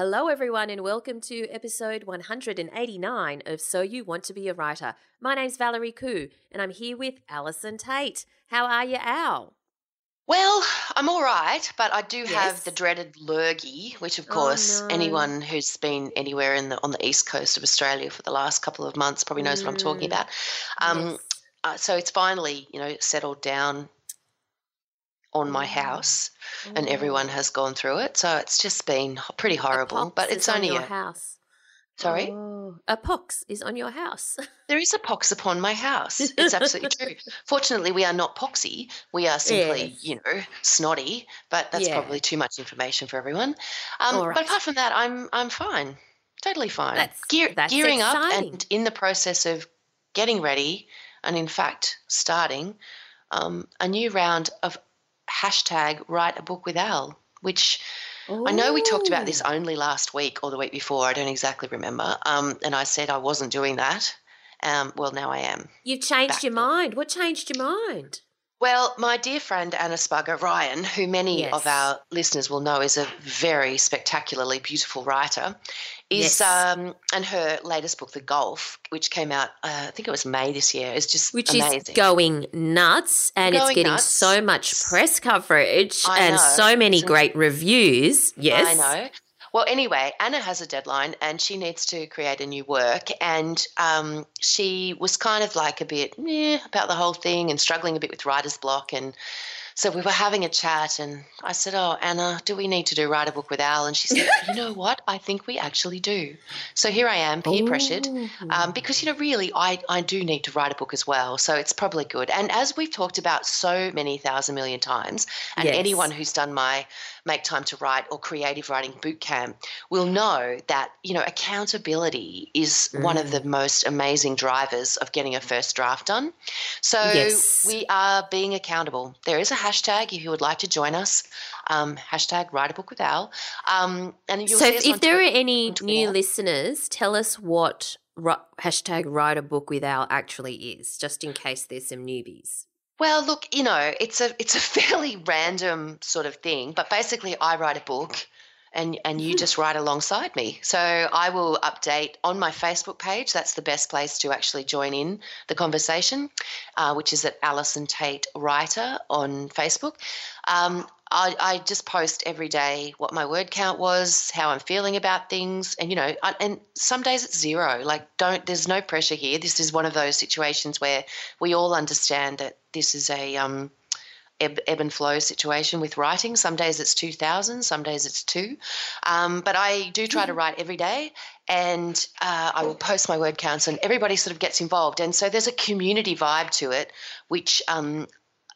Hello, everyone, and welcome to episode 189 of So You Want to Be a Writer. My name's Valerie Khoo, and I'm here with Allison Tait. How are you, Al? Well, I'm all right, but I do Yes. have the dreaded lurgy, which, of Oh, course, no. anyone who's been anywhere in the on the east coast of Australia for the last couple of months probably knows what I'm talking Mm. about. Um, Yes. uh, so it's finally, you know, settled down on my Mm. house, and Oh. everyone has gone through it. So it's just been pretty horrible. But it's on only your a house. sorry. Oh, a pox is on your house. There is a pox upon my house. It's absolutely true. Fortunately, we are not poxy. We are simply, Yes. you know, snotty. But that's Yeah. probably too much information for everyone. Um, All But apart from that, I'm I'm fine, totally fine. That's- Gear, that's gearing up and in the process of getting ready, and in fact starting um, a new round of hashtag Write a Book with Al, which I know we talked about this only last week or the week before. I don't exactly remember. Um, and I said I wasn't doing that. Um, well, now I am. You've changed back your mind. What changed your mind? Well, my dear friend Anna Spargo-Ryan, who many Yes. of our listeners will know is a very spectacularly beautiful writer, is Yes. um, and her latest book, The Gulf, which came out, uh, I think it was May this year, is just Which amazing. is going nuts and it's getting nuts. so much press coverage I and know. so many great reviews. Yes. I know. Well, anyway, Anna has a deadline and she needs to create a new work. And um, she was kind of like a bit eh, about the whole thing and struggling a bit with writer's block. And so we were having a chat, and I said, Oh, Anna, do we need to do Write a Book with Al? And she said, You know what? I think we actually do. So here I am, peer pressured. Um, because, you know, really, I, I do need to write a book as well. So it's probably good. And as we've talked about so many thousand million times, and Yes. anyone who's done my Make Time to Write or Creative Writing Boot Camp will know that, you know, accountability is one of Mm. the most amazing drivers of getting a first draft done. So Yes. we are being accountable. There is a hashtag if you would like to join us. Um, hashtag Write a Book with Al. Um, and you'll so if, if there are any new listeners, tell us what hashtag write a book with Al actually is, just in case there's some newbies. Well, look, you know, it's a it's a fairly random sort of thing, but basically, I write a book, and and you just write alongside me. So I will update on my Facebook page. That's the best place to actually join in the conversation, uh, which is at Allison Tait Writer on Facebook. Um, I, I just post every day what my word count was, how I'm feeling about things, and you know, I, and some days it's zero. Like, don't. There's no pressure here. This is one of those situations where we all understand that this is a um, ebb, ebb and flow situation with writing. Some days it's 2,000, some days it's two. Um, but I do try to write every day and uh, I will post my word counts and everybody sort of gets involved. And so there's a community vibe to it, which. Um,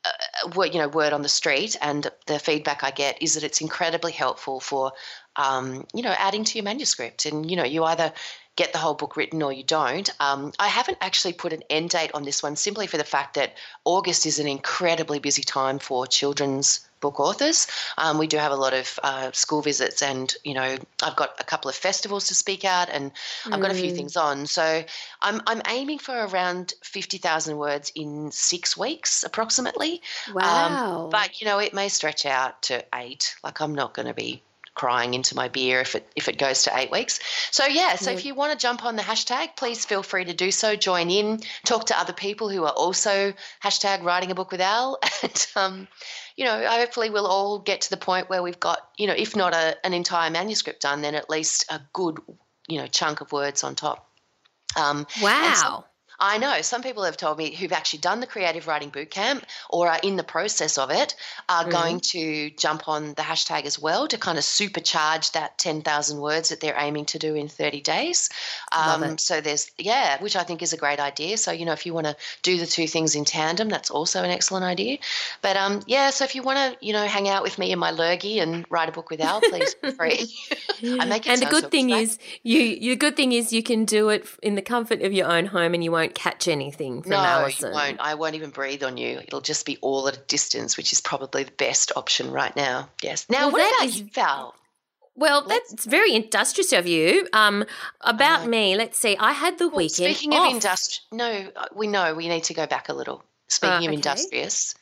uh, word, you know, word on the street, and the feedback I get is that it's incredibly helpful for, um, you know, adding to your manuscript. And you know, you either get the whole book written or you don't. Um, I haven't actually put an end date on this one simply for the fact that August is an incredibly busy time for children's book authors. Um, we do have a lot of uh, school visits, and you know, I've got a couple of festivals to speak at, and I've got a few Mm. things on. So I'm I'm aiming for around fifty thousand words in six weeks, approximately. Wow. Um, but you know, it may stretch out to eight. Like I'm not going to be crying into my beer if it if it goes to eight weeks. So yeah, so Yeah. if you want to jump on the hashtag, please feel free to do so. Join in, talk to other people who are also hashtag writing a book with Al, and um, you know, hopefully we'll all get to the point where we've got you know, if not a, an entire manuscript done, then at least a good you know chunk of words on top. Um, wow. I know some people have told me who've actually done the creative writing bootcamp or are in the process of it are Mm-hmm. going to jump on the hashtag as well to kind of supercharge that 10,000 words that they're aiming to do in 30 days. Um, so there's, yeah, which I think is a great idea. So, you know, if you want to do the two things in tandem, that's also an excellent idea. But um, yeah, so if you want to, you know, hang out with me in my lurgy and write a book with Al, please feel free. I make it and the good thing is, you. Your good thing is you can do it in the comfort of your own home, and you won't catch anything from no, Alison. you won't. I won't even breathe on you. It'll just be all at a distance, which is probably the best option right now. Yes. Now, Well, what about is- you, Val? Well, that's very industrious of you. Um, about know. me, let's see. I had the Well, weekend. speaking off. of industrious, no, uh, we know we need to go back a little. Speaking Uh, of industrious,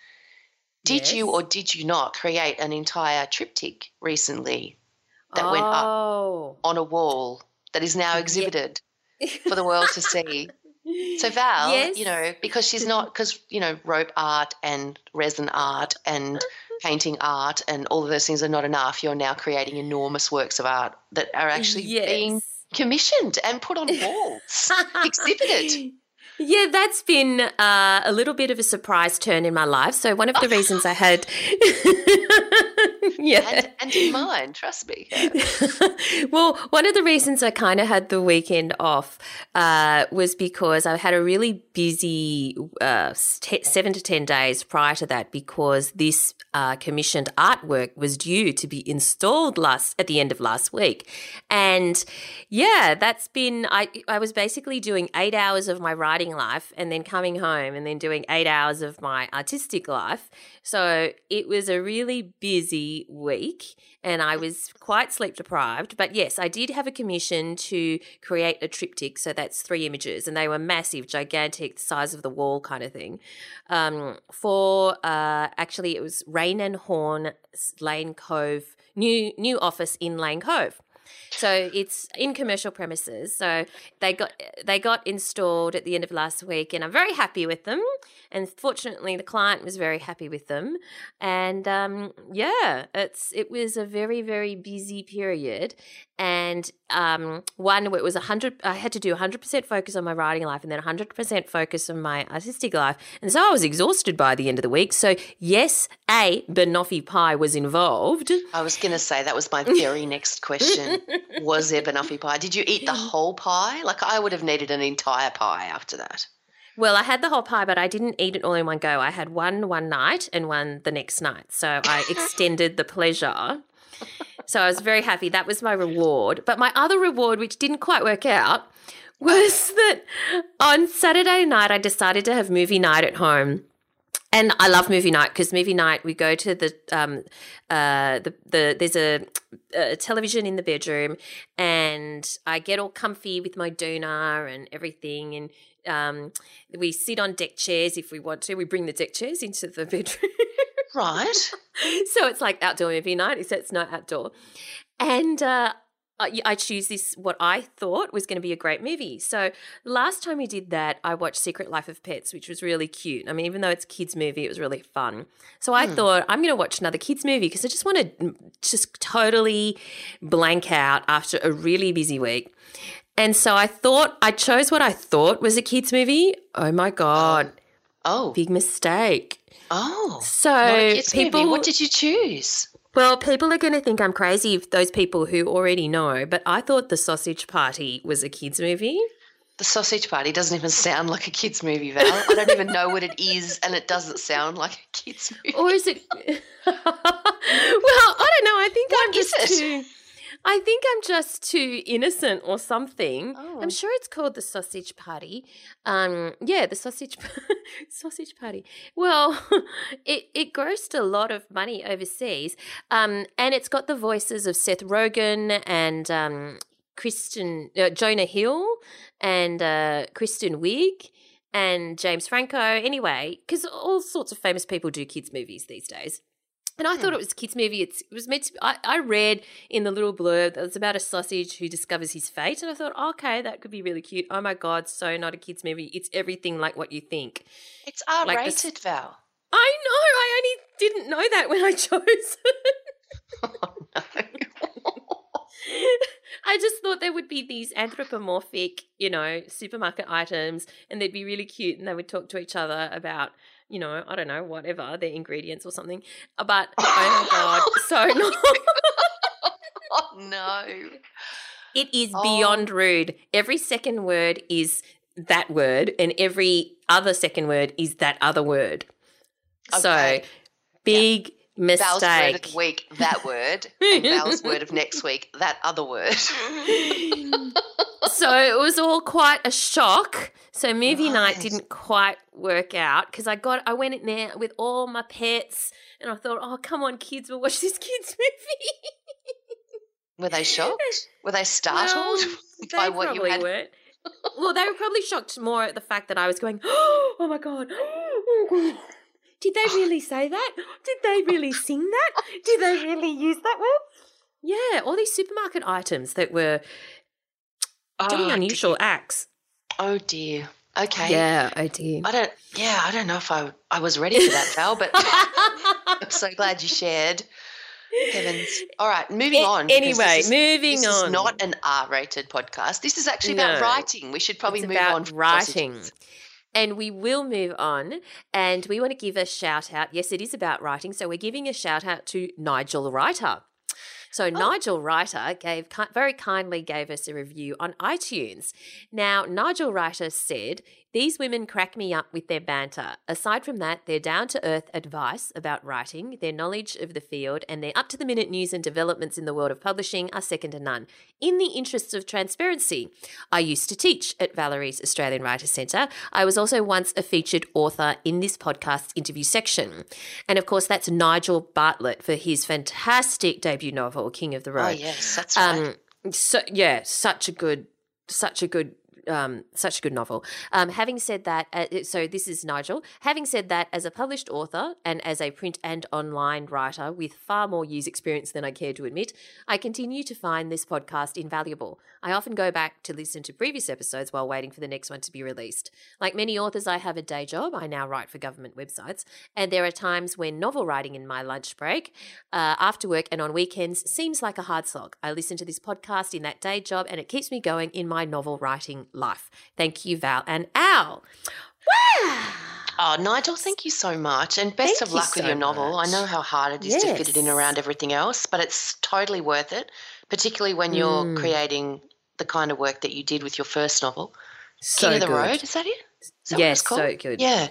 did you or did you not create an entire triptych recently that went up oh. on a wall that is now Yeah. exhibited for the world to see? So Val, Yes. you know, because she's not because you know rope art and resin art and painting art and all of those things are not enough. You're now creating enormous works of art that are actually being commissioned and put on walls, exhibited. Yeah, that's been uh, a little bit of a surprise turn in my life. So one of the reasons I had, yeah, And, and in mine, trust me. Yeah. well, one of the reasons I kind of had the weekend off uh, was because I had a really busy uh, t- seven to 10 days prior to that because this uh, commissioned artwork was due to be installed last at the end of last week. And yeah, that's been, I, I was basically doing eight hours of my writing life and then coming home and then doing eight hours of my artistic life. So it was a really busy week and I was quite sleep deprived. But yes, I did have a commission to create a triptych. So that's three images, and they were massive, gigantic, the size of the wall kind of thing. Um, for uh, actually, it was Rain and Horn Lane Cove, new new office in Lane Cove. So it's in commercial premises. So they got they got installed at the end of last week, and I'm very happy with them. And fortunately, the client was very happy with them. And um, yeah, it's it was a very very busy period. And um, one where it was a hundred, I had to do 100 percent focus on my writing life, and then 100 percent focus on my artistic life. And so I was exhausted by the end of the week. So yes, a banoffee pie was involved. I was going to say that was my very next question. Was there banoffee pie? Did you eat the whole pie? Like I would have needed an entire pie after that. Well, I had the whole pie, but I didn't eat it all in one go. I had one one night and one the next night. So I extended the pleasure. So I was very happy. That was my reward. But my other reward, which didn't quite work out, was that on Saturday night, I decided to have movie night at home. And I love movie night because movie night we go to the um uh the the there's a, a television in the bedroom and I get all comfy with my doona and everything and um we sit on deck chairs if we want to we bring the deck chairs into the bedroom Right. so it's like outdoor movie night except it's not outdoor and uh I I choose this what I thought was going to be a great movie. So last time we did that, I watched Secret Life of Pets, which was really cute. I mean, even though it's a kids movie, it was really fun. So I thought I'm going to watch another kids movie because I just want to just totally blank out after a really busy week. And so I thought I chose what I thought was a kids movie. Oh my god, Oh. big mistake. Oh. So Not a kids people, movie. What did you choose? well, people are going to think I'm crazy. If those people who already know, but I thought the Sausage Party was a kids movie. The Sausage Party doesn't even sound like a kids movie, Val. I don't even know what it is, and it doesn't sound like a kids movie. or is it? well, I don't know. I think I'm What is just too. I think I'm just too innocent or something. Oh. I'm sure it's called the sausage party. Um, yeah, the sausage sausage party. Well, it it grossed a lot of money overseas, um, and it's got the voices of Seth Rogen and um, Kristen uh, Jonah Hill and uh, Kristen Wiig and James Franco. Anyway, because all sorts of famous people do kids movies these days. And I thought hmm. it was a kids' movie. It's, it was meant to. Be, I, I read in the little blurb that it was about a sausage who discovers his fate, and I thought, oh, okay, that could be really cute. Oh my god, so not a kids' movie. It's everything like what you think. It's R Like rated, this- Val. I know. I only didn't know that when I chose. it. Oh, no. I just thought there would be these anthropomorphic, you know, supermarket items and they'd be really cute and they would talk to each other about, you know, I don't know, whatever, their ingredients or something. But oh my god, so no. oh no. It is oh. beyond Oh. rude. Every second word is that word and every other second word is that other word. So Okay. Big Val's word of mistake. the week, that word. And Val's word of next week, that other word. so it was all quite a shock. So movie night didn't quite work out because I got I went in there with all my pets and I thought, oh come on, kids, we'll watch this kids movie. Were they shocked? Were they startled Well, by they what you had? weren't. Well, they were probably shocked more at the fact that I was going, oh my god, oh god. Did they really say that? Did they really sing that? Did they really use that word? Yeah, all these supermarket items that were doing Oh, unusual dear. acts. Oh dear. Okay. Yeah, oh dear. I don't. Yeah, I don't know if I I was ready for that, Val, but I'm so glad you shared. Heavens. All right, moving on. anyway, this is, moving this on. is not an R-rated podcast. This is actually about No. writing. We should probably it's move about on. from writing. sausages. And we will move on. And we want to give a shout out. Yes, it is about writing. So we're giving a shout out to Nigel Writer. So oh. Nigel Writer gave very kindly gave us a review on iTunes. Now Nigel Writer said, "These women crack me up with their banter. Aside from that, their down to earth advice about writing, their knowledge of the field, and their up to the minute news and developments in the world of publishing are second to none. In the interests of transparency, I used to teach at Valerie's Australian Writers Centre. I was also once a featured author in this podcast interview section. And of course, that's Nigel Bartlett for his fantastic debut novel, King of the Road. Oh yes, that's right. Um, so yeah, such a good, such a good. Um, such a good novel. Um, having said that, uh, so this is Nigel. Having said that, as a published author and as a print and online writer with far more years' experience than I care to admit, I continue to find this podcast invaluable. I often go back to listen to previous episodes while waiting for the next one to be released. Like many authors, I have a day job. I now write for government websites, and there are times when novel writing in my lunch break, uh, after work, and on weekends seems like a hard slog. I listen to this podcast in that day job, and it keeps me going in my novel writing life. Thank you, Val and Al. Wow. Oh, Nigel, thank you so much, and best Thank of you luck with so your novel. I know how hard it is to fit it in around everything else, but it's totally worth it, particularly when you're Mm. creating the kind of work that you did with your first novel, So King of the good. Road. Is that it? Is that what Yes, it's called? so good. Yeah,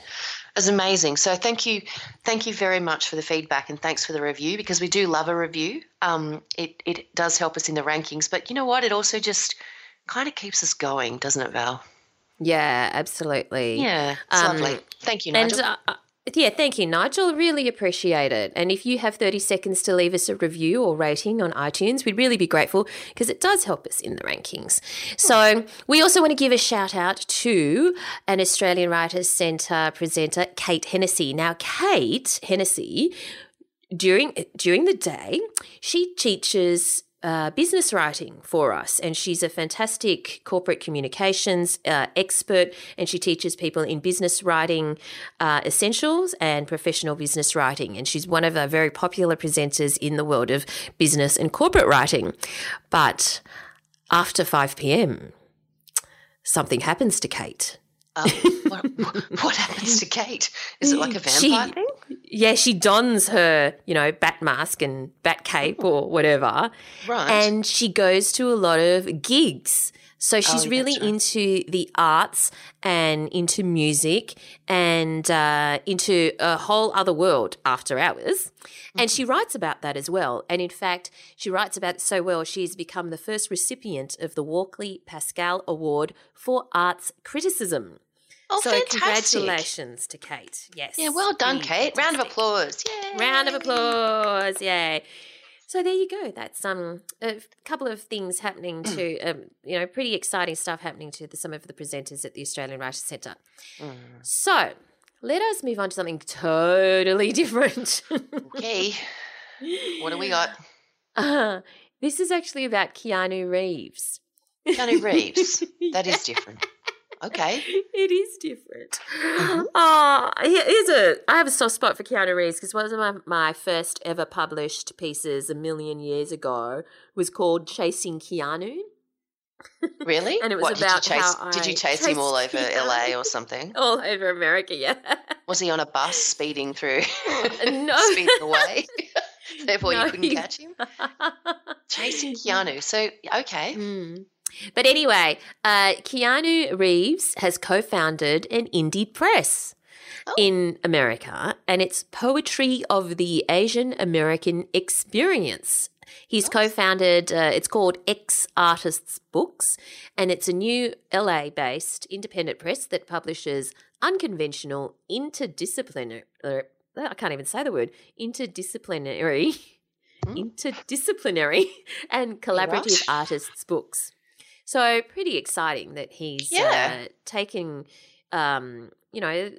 it's amazing. So thank you, thank you very much for the feedback, and thanks for the review because we do love a review. Um, it it does help us in the rankings, but you know what? It also just kind of keeps us going, doesn't it, Val? Yeah, absolutely. Yeah, Um, lovely. Thank you, Nigel. uh, uh, yeah, thank you, Nigel. Really appreciate it. And if you have 30 seconds to leave us a review or rating on iTunes, we'd really be grateful because it does help us in the rankings. So we also want to give a shout out to an Australian Writers Centre presenter, Kate Hennessy. Now, Kate Hennessy, during during the day, she teaches uh, business writing for us, and she's a fantastic corporate communications uh, expert, and she teaches people in business writing uh, essentials and professional business writing, and she's one of our very popular presenters in the world of business and corporate writing. But after five p.m., something happens to Kate. Um, what, what happens to Kate? Is it like a vampire She- thing? Yeah, she dons her, you know, bat mask and bat cape or whatever. Right. And she goes to a lot of gigs. So she's Oh, really right. into the arts and into music and uh, into a whole other world after hours. And she Mm-hmm. writes about that as well. And in fact, she writes about it so well, she's become the first recipient of the Walkley Pascall Award for Arts Criticism. Oh, so fantastic. congratulations to Kate. Yes. Yeah, well done, Kate. Round of applause. Yay. Round of applause. Yay. So there you go. That's um a couple of things happening to um, you know pretty exciting stuff happening to the, some of the presenters at the Australian Writers Centre. Mm. So let us move on to something totally different. Okay. What do we got? Uh, this is actually about Keanu Reeves. Keanu Reeves. That is different. Okay. It is different. Oh, here's a. I have a soft spot for Keanu Reeves because one of my, my first ever published pieces a million years ago was called Chasing Keanu. Really? And it was what, about did you chase, how did you chase him all over chased LA or something? All over America, yeah. Was he on a bus speeding through, uh, No. speeding away? Therefore, No, you couldn't he- catch him. Chasing mm. Keanu. So okay. Mm. But anyway, uh, Keanu Reeves has co founded an indie press Oh. in America, and it's Poetry of the Asian American Experience. He's co founded, uh, it's called X Artists Books, and it's a new LA based independent press that publishes unconventional, interdisciplinary, uh, I can't even say the word, interdisciplinary. Interdisciplinary and collaborative What? artists' books. So pretty exciting that he's Yeah. uh, taking, um, you know, uh,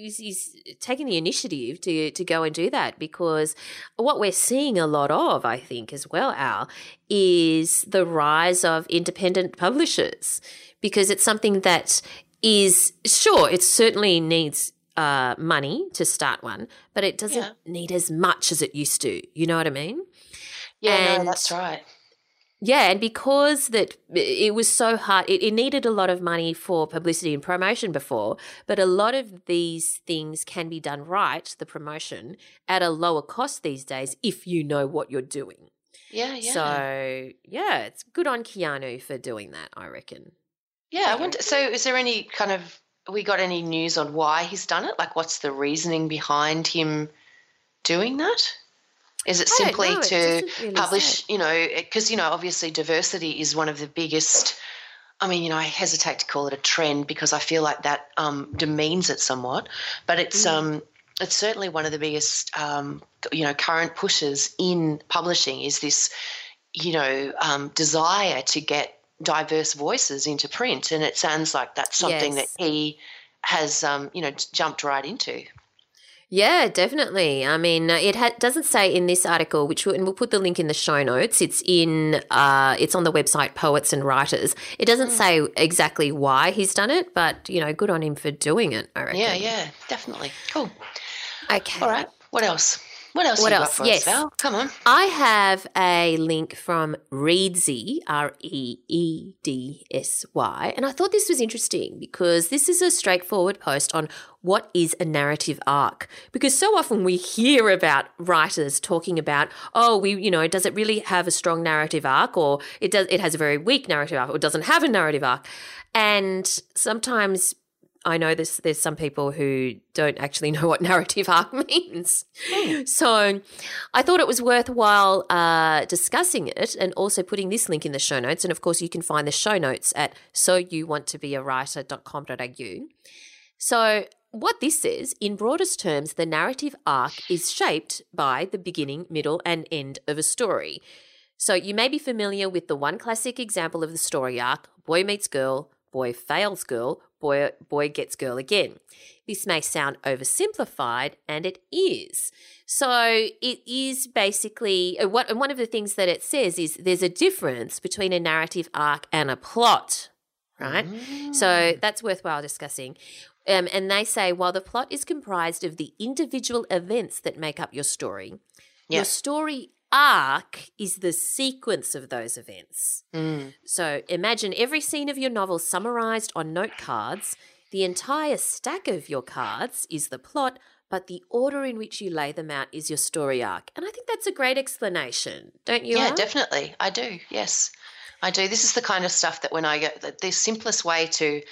he's, he's taking the initiative to to go and do that because what we're seeing a lot of, I think, as well, Al, is the rise of independent publishers because it's something that is sure it certainly needs uh, money to start one, but it doesn't Yeah. need as much as it used to. You know what I mean? Yeah, no, that's right. Yeah, and because that it was so hard, it, it needed a lot of money for publicity and promotion before, but a lot of these things can be done right, the promotion, at a lower cost these days if you know what you're doing. Yeah, yeah. So, yeah, it's good on Keanu for doing that, I reckon. yeah, I wonder. So, is there any kind of we got any news on why he's done it? Like, what's the reasoning behind him doing that? Is it simply it to doesn't really publish? say. You know, because you know, obviously, diversity is one of the biggest. I mean, you know, I hesitate to call it a trend because I feel like that um, demeans it somewhat, but it's Mm. um, it's certainly one of the biggest um, you know current pushes in publishing is this you know um, desire to get diverse voices into print, and it sounds like that's something Yes. that he has um, you know jumped right into. Yeah, definitely. I mean, uh, it ha- doesn't say in this article, which we'll, and we'll put the link in the show notes. It's in, uh, it's on the website Poets and Writers. It doesn't Mm. say exactly why he's done it, but you know, good on him for doing it. I reckon. Yeah, yeah, definitely. Cool. Okay. All right. What else? What else? What you else? Yes. Us? Come on. I have a link from Reedsy, R E E D S Y, and I thought this was interesting because this is a straightforward post on what is a narrative arc. Because so often we hear about writers talking about, oh, we, you know, does it really have a strong narrative arc, or it does, it has a very weak narrative arc, or doesn't have a narrative arc, and sometimes I know there's there's some people who don't actually know what narrative arc means. So I thought it was worthwhile uh, discussing it and also putting this link in the show notes. And of course, you can find the show notes at soyouwanttobeawriter.com.au. So what this says, in broadest terms, the narrative arc is shaped by the beginning, middle, and end of a story. So you may be familiar with the one classic example of the story arc boy meets girl, boy fails girl, boy, boy gets girl again. This may sound oversimplified, and it is. So it is basically uh, what and one of the things that it says is there's a difference between a narrative arc and a plot, right? So that's worthwhile discussing. Um, and they say while the plot is comprised of the individual events that make up your story, Yeah. your story arc is the sequence of those events. Mm. So imagine every scene of your novel summarized on note cards. The entire stack of your cards is the plot, but the order in which you lay them out is your story arc. And I think that's a great explanation, don't you? Yeah, definitely. I do. Yes, I do. This is the kind of stuff that when I get the, the simplest way to,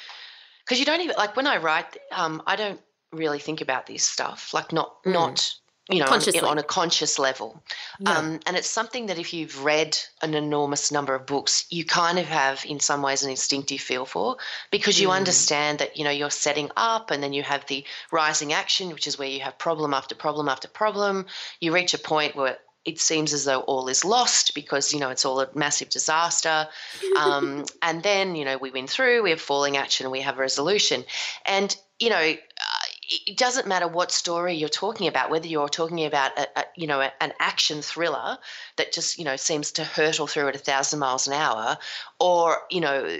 because you don't even like when I write, um, I don't really think about this stuff. Like not Mm. not you know on, on a conscious level. Yeah. Um, and it's something that if you've read an enormous number of books, you kind of have in some ways an instinctive feel for because you Mm. understand that you know you're setting up and then you have the rising action, which is where you have problem after problem after problem. You reach a point where it seems as though all is lost because you know it's all a massive disaster um, and then you know we win through we have falling action we have resolution and you know it doesn't matter what story you're talking about, whether you're talking about a, a you know an action thriller that just you know seems to hurtle through at a thousand miles an hour, or you know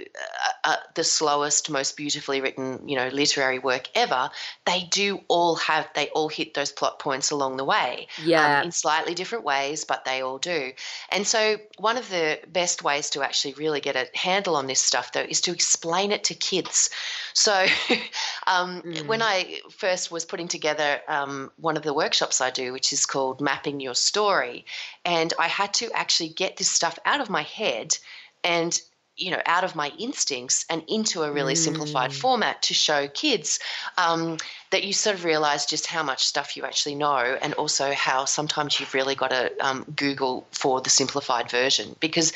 the slowest, most beautifully written you know literary work ever. They do all have they all hit those plot points along the way, um, yeah, um, in slightly different ways, but they all do. And so one of the best ways to actually really get a handle on this stuff though is to explain it to kids. So um, mm. when I first was putting together um, one of the workshops I do, which is called Mapping Your Story. And I had to actually get this stuff out of my head and you know out of my instincts and into a really mm. simplified format to show kids um, that you sort of realize just how much stuff you actually know and also how sometimes you've really got to um, google for the simplified version because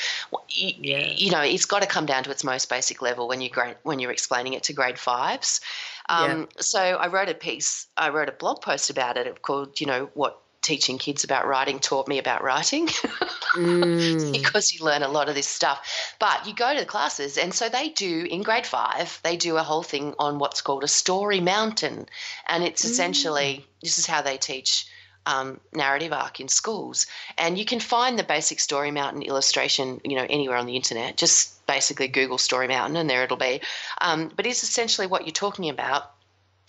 you, yeah. you know it's got to come down to its most basic level when you when you're explaining it to grade fives um, yeah. so i wrote a piece i wrote a blog post about it called you know what teaching kids about writing taught me about writing mm. because you learn a lot of this stuff. But you go to the classes, and so they do in grade five, they do a whole thing on what's called a story mountain. And it's essentially mm. this is how they teach. Um, narrative arc in schools, and you can find the basic Story Mountain illustration, you know, anywhere on the internet. Just basically Google Story Mountain, and there it'll be. Um, but it's essentially what you're talking about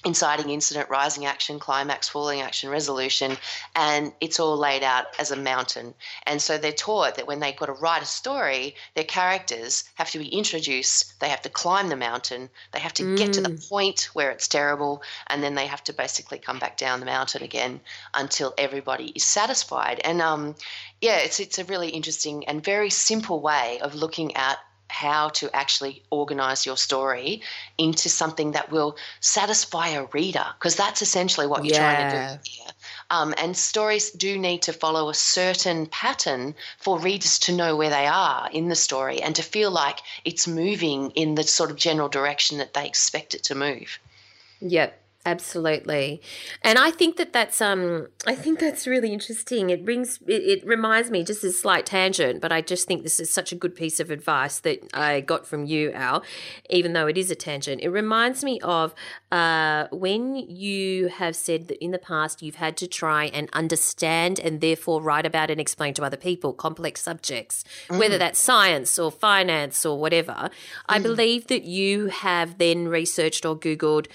inciting incident, rising action, climax, falling action, resolution, and it's all laid out as a mountain. And so they're taught that when they've got to write a story, their characters have to be introduced, they have to climb the mountain, they have to mm. get to the mm. point where it's terrible, and then they have to basically come back down the mountain again until everybody is satisfied. And um, yeah, it's it's a really interesting and very simple way of looking at how to actually organize your story into something that will satisfy a reader because that's essentially what you're yeah. trying to do here. Um, and stories do need to follow a certain pattern for readers to know where they are in the story and to feel like it's moving in the sort of general direction that they expect it to move. Yep. Absolutely, and I think that that's um I think that's really interesting. It brings it, it, reminds me just a slight tangent, but I just think this is such a good piece of advice that I got from you, Al. Even though it is a tangent, it reminds me of uh, when you have said that in the past you've had to try and understand and therefore write about and explain to other people complex subjects, mm. whether that's science or finance or whatever. Mm. I believe that you have then researched or googled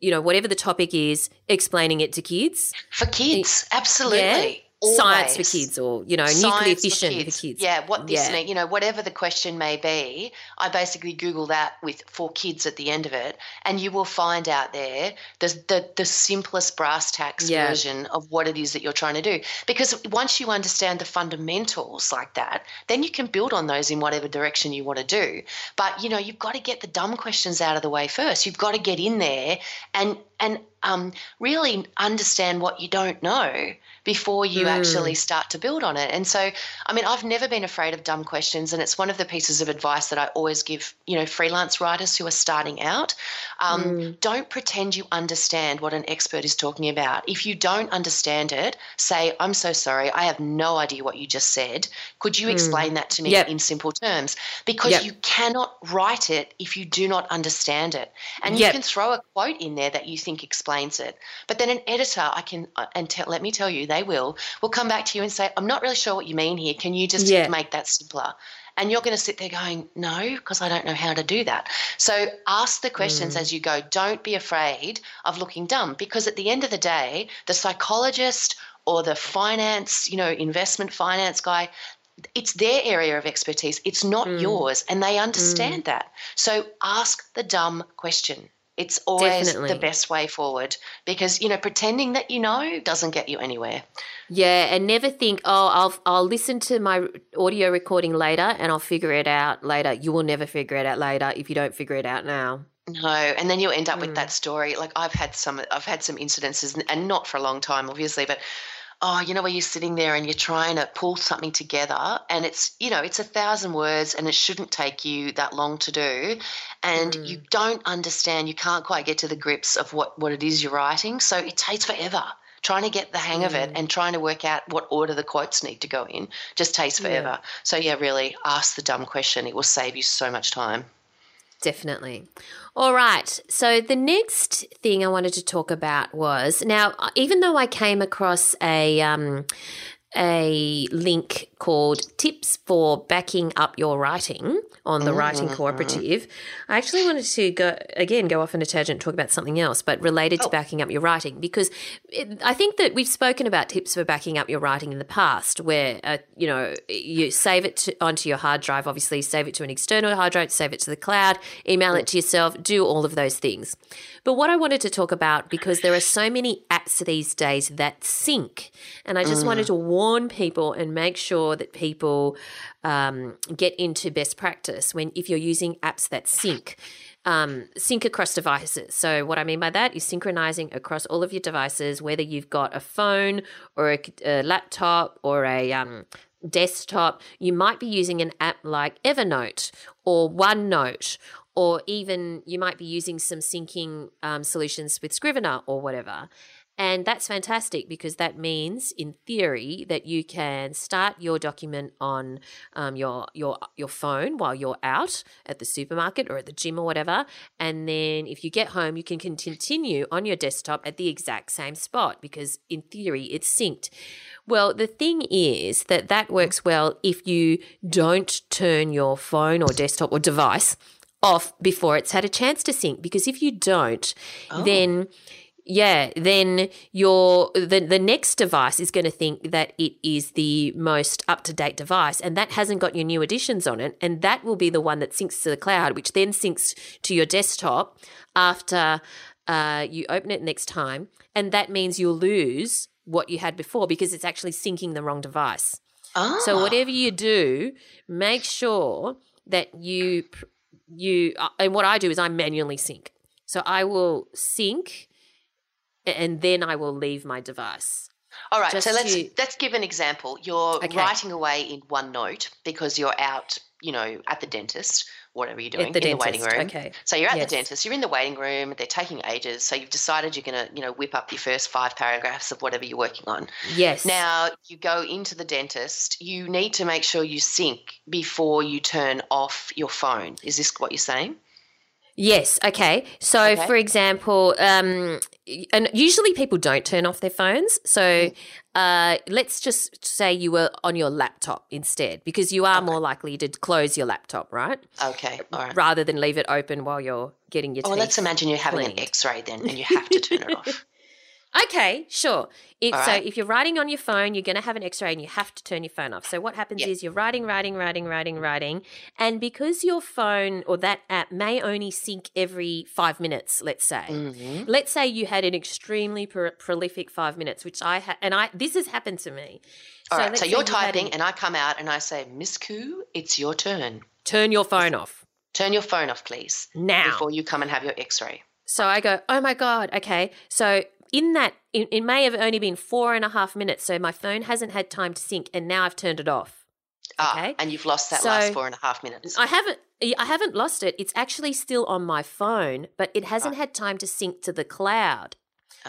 you know, whatever the topic is, explaining it to kids. For kids, absolutely. Yeah? Always. science for kids or you know science nuclear fission for kids. for kids. yeah what this yeah. you know whatever the question may be i basically google that with for kids at the end of it and you will find out there the the, the simplest brass tacks yeah. version of what it is that you're trying to do because once you understand the fundamentals like that then you can build on those in whatever direction you want to do but you know you've got to get the dumb questions out of the way first you've got to get in there and and um, really understand what you don't know before you mm. actually start to build on it. And so, I mean, I've never been afraid of dumb questions, and it's one of the pieces of advice that I always give, you know, freelance writers who are starting out. Um, mm. Don't pretend you understand what an expert is talking about. If you don't understand it, say, "I'm so sorry, I have no idea what you just said. Could you mm. explain that to me yep. in simple terms?" Because yep. you cannot write it if you do not understand it, and yep. you can throw a quote in there that you think explains it. But then an editor, I can, uh, and te- let me tell you they will, will come back to you and say, I'm not really sure what you mean here. Can you just yeah. make that simpler? And you're going to sit there going, No, because I don't know how to do that. So ask the questions mm. as you go. Don't be afraid of looking dumb because at the end of the day, the psychologist or the finance, you know, investment finance guy, it's their area of expertise. It's not mm. yours. And they understand mm. that. So ask the dumb question. It's always Definitely. the best way forward because you know pretending that you know doesn't get you anywhere. Yeah, and never think, "Oh, I'll I'll listen to my audio recording later and I'll figure it out later." You will never figure it out later if you don't figure it out now. No, and then you'll end up mm. with that story. Like I've had some I've had some incidences and not for a long time obviously, but oh, you know, where you're sitting there and you're trying to pull something together and it's, you know, it's a thousand words and it shouldn't take you that long to do. And mm. you don't understand, you can't quite get to the grips of what, what it is you're writing. So it takes forever. Trying to get the hang mm. of it mm. and trying to work out what order the quotes need to go in just takes forever. Yeah. So, yeah, really ask the dumb question. It will save you so much time. Definitely. All right. So the next thing I wanted to talk about was now, even though I came across a um, a link called Tips for Backing Up Your Writing on the Writing Mm-hmm. Cooperative. I actually wanted to go again go off on a tangent and talk about something else, but related to Oh. backing up your writing because it, I think that we've spoken about tips for backing up your writing in the past, where uh, you know you save it to, onto your hard drive. Obviously, save it to an external hard drive, save it to the cloud, email it to yourself, do all of those things. But what I wanted to talk about because there are so many apps these days that sync, and I just wanted to warn people and make sure that people um, get into best practice when if you're using apps that sync. Um, sync across devices. So, what I mean by that is synchronizing across all of your devices, whether you've got a phone or a, a laptop or a um, desktop. You might be using an app like Evernote or OneNote, or even you might be using some syncing um, solutions with Scrivener or whatever. And that's fantastic because that means, in theory, that you can start your document on um, your your your phone while you're out at the supermarket or at the gym or whatever, and then if you get home, you can continue on your desktop at the exact same spot because, in theory, it's synced. Well, the thing is that that works well if you don't turn your phone or desktop or device off before it's had a chance to sync. Because if you don't, then yeah, then your the the next device is going to think that it is the most up to date device, and that hasn't got your new additions on it, and that will be the one that syncs to the cloud, which then syncs to your desktop after uh, you open it next time, and that means you'll lose what you had before because it's actually syncing the wrong device. Oh, So whatever you do, make sure that you you uh, and what I do is I manually sync. So I will sync and then I will leave my device. All right, just so let's to- let's give an example. You're Okay. writing away in OneNote because you're out, you know, at the dentist, whatever you're doing in the waiting room. okay. So you're at Yes. the dentist. You're in the waiting room. They're taking ages. So you've decided you're going to, you know, whip up your first five paragraphs of whatever you're working on. Yes. Now you go into the dentist. You need to make sure you sync before you turn off your phone. Is this what you're saying? Yes. Okay. So, Okay. for example, um, and usually people don't turn off their phones. So, Mm. uh, let's just say you were on your laptop instead, because you are more likely to close your laptop, right? Okay. All right. Rather than leave it open while you're getting your Well, let's imagine you're having cleaned. an X-ray then, and you have to turn it off. Okay, sure. If, All So if you're writing on your phone, you're going to have an X-ray and you have to turn your phone off. So what happens Yep. is you're writing, writing, writing, writing, writing, and because your phone or that app may only sync every five minutes, let's say. Mhm. Let's say you had an extremely pro- prolific five minutes, which I had, and I this has happened to me. All right. let's So you're you typing, an- and I come out and I say, Miss Khoo, it's your turn. turn your phone off Turn your phone off, please, now. before you come and have your X-ray. So I go, oh my God, okay. So in that, it, it may have only been four and a half minutes. So my phone hasn't had time to sync, and now I've turned it off. Ah, Okay. and you've lost that So- last four and a half minutes. I haven't. I haven't lost it. It's actually still on my phone, but it hasn't had time to sync to the cloud.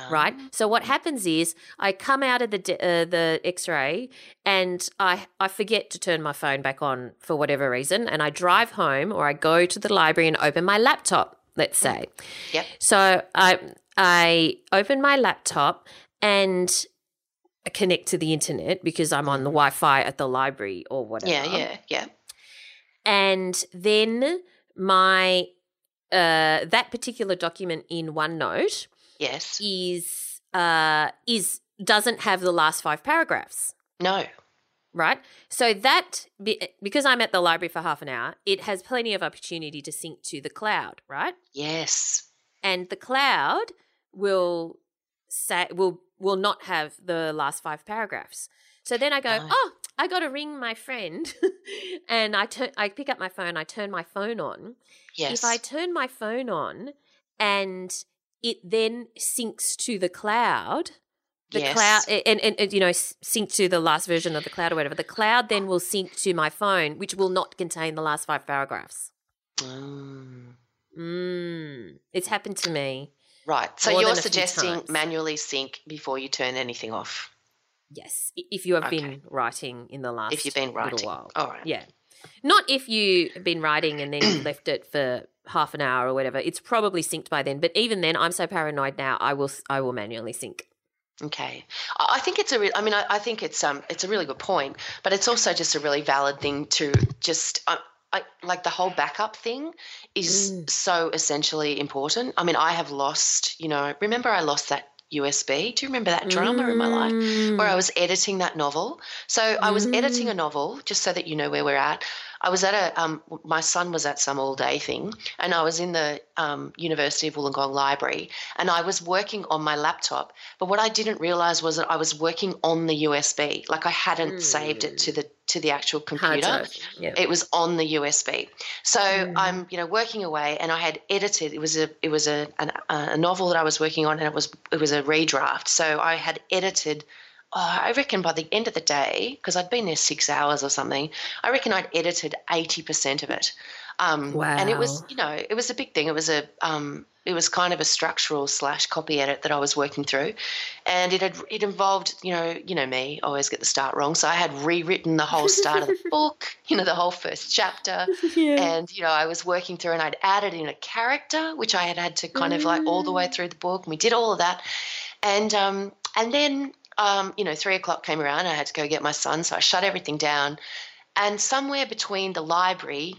Right. Um, So what happens is I come out of the uh, the X-ray and I I forget to turn my phone back on for whatever reason, and I drive home or I go to the library and open my laptop. Let's say. Yep. So I I open my laptop and connect to the internet because I'm on the Wi-Fi at the library or whatever. Yeah, yeah, yeah. and then my uh, that particular document in OneNote Yes. is uh, is doesn't have the last five paragraphs, No. Right? So that because I'm at the library for half an hour, it has plenty of opportunity to sync to the cloud, right? Yes. And the cloud will say will will not have the last five paragraphs. So then I go, Right. oh, I got to ring my friend, and I turn I pick up my phone, I turn my phone on, Yes. if I turn my phone on and it then syncs to the cloud, the Yes. cloud, and, and, and, you know, sync to the last version of the cloud or whatever, the cloud then will sync to my phone, which will not contain the last five paragraphs. Mm. Mm, it's happened to me. Right. So you're than a few suggesting manually sync before you turn anything off. Yes, if you have Okay. been writing in the last If you've been writing. little while. All right. Yeah. Not if you have been writing and then you left it for half an hour or whatever, it's probably synced by then. But even then, I'm so paranoid now. I will I will manually sync. Okay, I think it's a. Re- I mean, I, I, think it's um, it's a really good point, but it's also just a really valid thing to just. Uh, I, like the whole backup thing is mm. so essentially important. I mean, I have lost, you know, remember I lost that USB. Do you remember that drama mm. in my life where I mm. was editing that novel? So I was mm. editing a novel, just so that you know where we're at. I was at a, um, my son was at some all day thing, and I was in the um, University of Wollongong Library, and I was working on my laptop. But what I didn't realize was that I was working on the USB, like I hadn't mm. saved it to the to the actual computer. Yep. It was on the USB. So mm. I'm, you know, working away, and I had edited. It was a, it was a, an, a novel that I was working on, and it was, it was a redraft. So I had edited oh, I reckon by the end of the day, because I'd been there six hours or something, I reckon I'd edited 80% of it. Um, wow. And it was, you know, it was a big thing. It was a, um, it was kind of a structural slash copy edit that I was working through, and it had it involved, you know, you know me, I always get the start wrong, so I had rewritten the whole start of the book, you know, the whole first chapter, yeah. and you know, I was working through, and I'd added in a character, which I had had to kind mm. of like all the way mm. through the book, and we did all of that, and um, and then um, you know, three o'clock came around. I had to go get my son, so I shut everything down. And somewhere between the library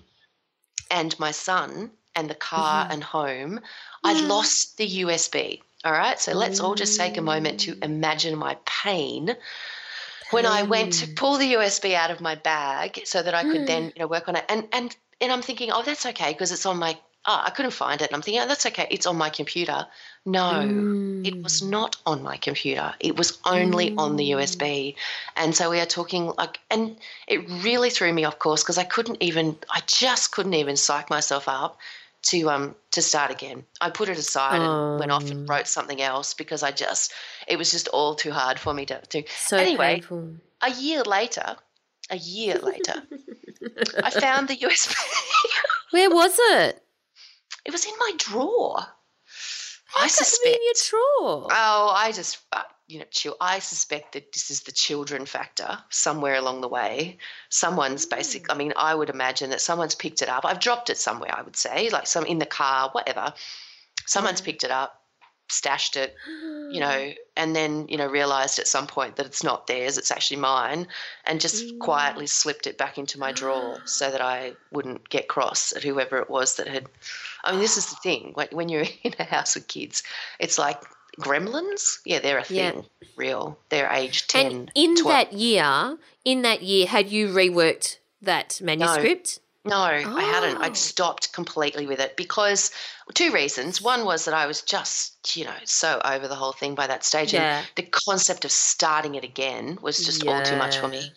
and my son and the car mm-hmm. and home, I'd mm. lost the USB. All right, so let's all just take a moment to imagine my pain when I went to pull the USB out of my bag so that I could then, mm. you know, work on it. And and and I'm thinking, oh, that's okay because it's on my. Oh, I couldn't find it. And I'm thinking, oh, that's okay. It's on my computer. No, mm. it was mm. not on my computer. It was only mm. on the USB. And so we are talking like, and it really threw me off course because I couldn't even, I just couldn't even psych myself up to um to start again. I put it aside and went off and wrote something else because I just it was just all too hard for me to do. So anyway, painful. a year later, a year later, I found the USB. Where was it? It was in my drawer. I suspect in your drawer. Oh, I just uh, you know, I suspect that this is the children factor somewhere along the way. Someone's basic. I mean, I would imagine that someone's picked it up. I've dropped it somewhere. I would say, like some in the car, whatever. Someone's picked it up, stashed it, you know, and then you know realized at some point that it's not theirs. It's actually mine, and just mm. quietly slipped it back into my drawer so that I wouldn't get cross at whoever it was that had I mean, this is the thing. When you're in a house with kids, it's like gremlins. Yeah, they're a thing. Yeah. Real. They're age 10. And in 12. that year, in that year, had you reworked that manuscript? No, no oh. I hadn't. I'd oh. stopped completely with it because two reasons. One was that I was just, you know, so over the whole thing by that stage. Yeah. And the concept of starting it again was just yeah. all too much for me.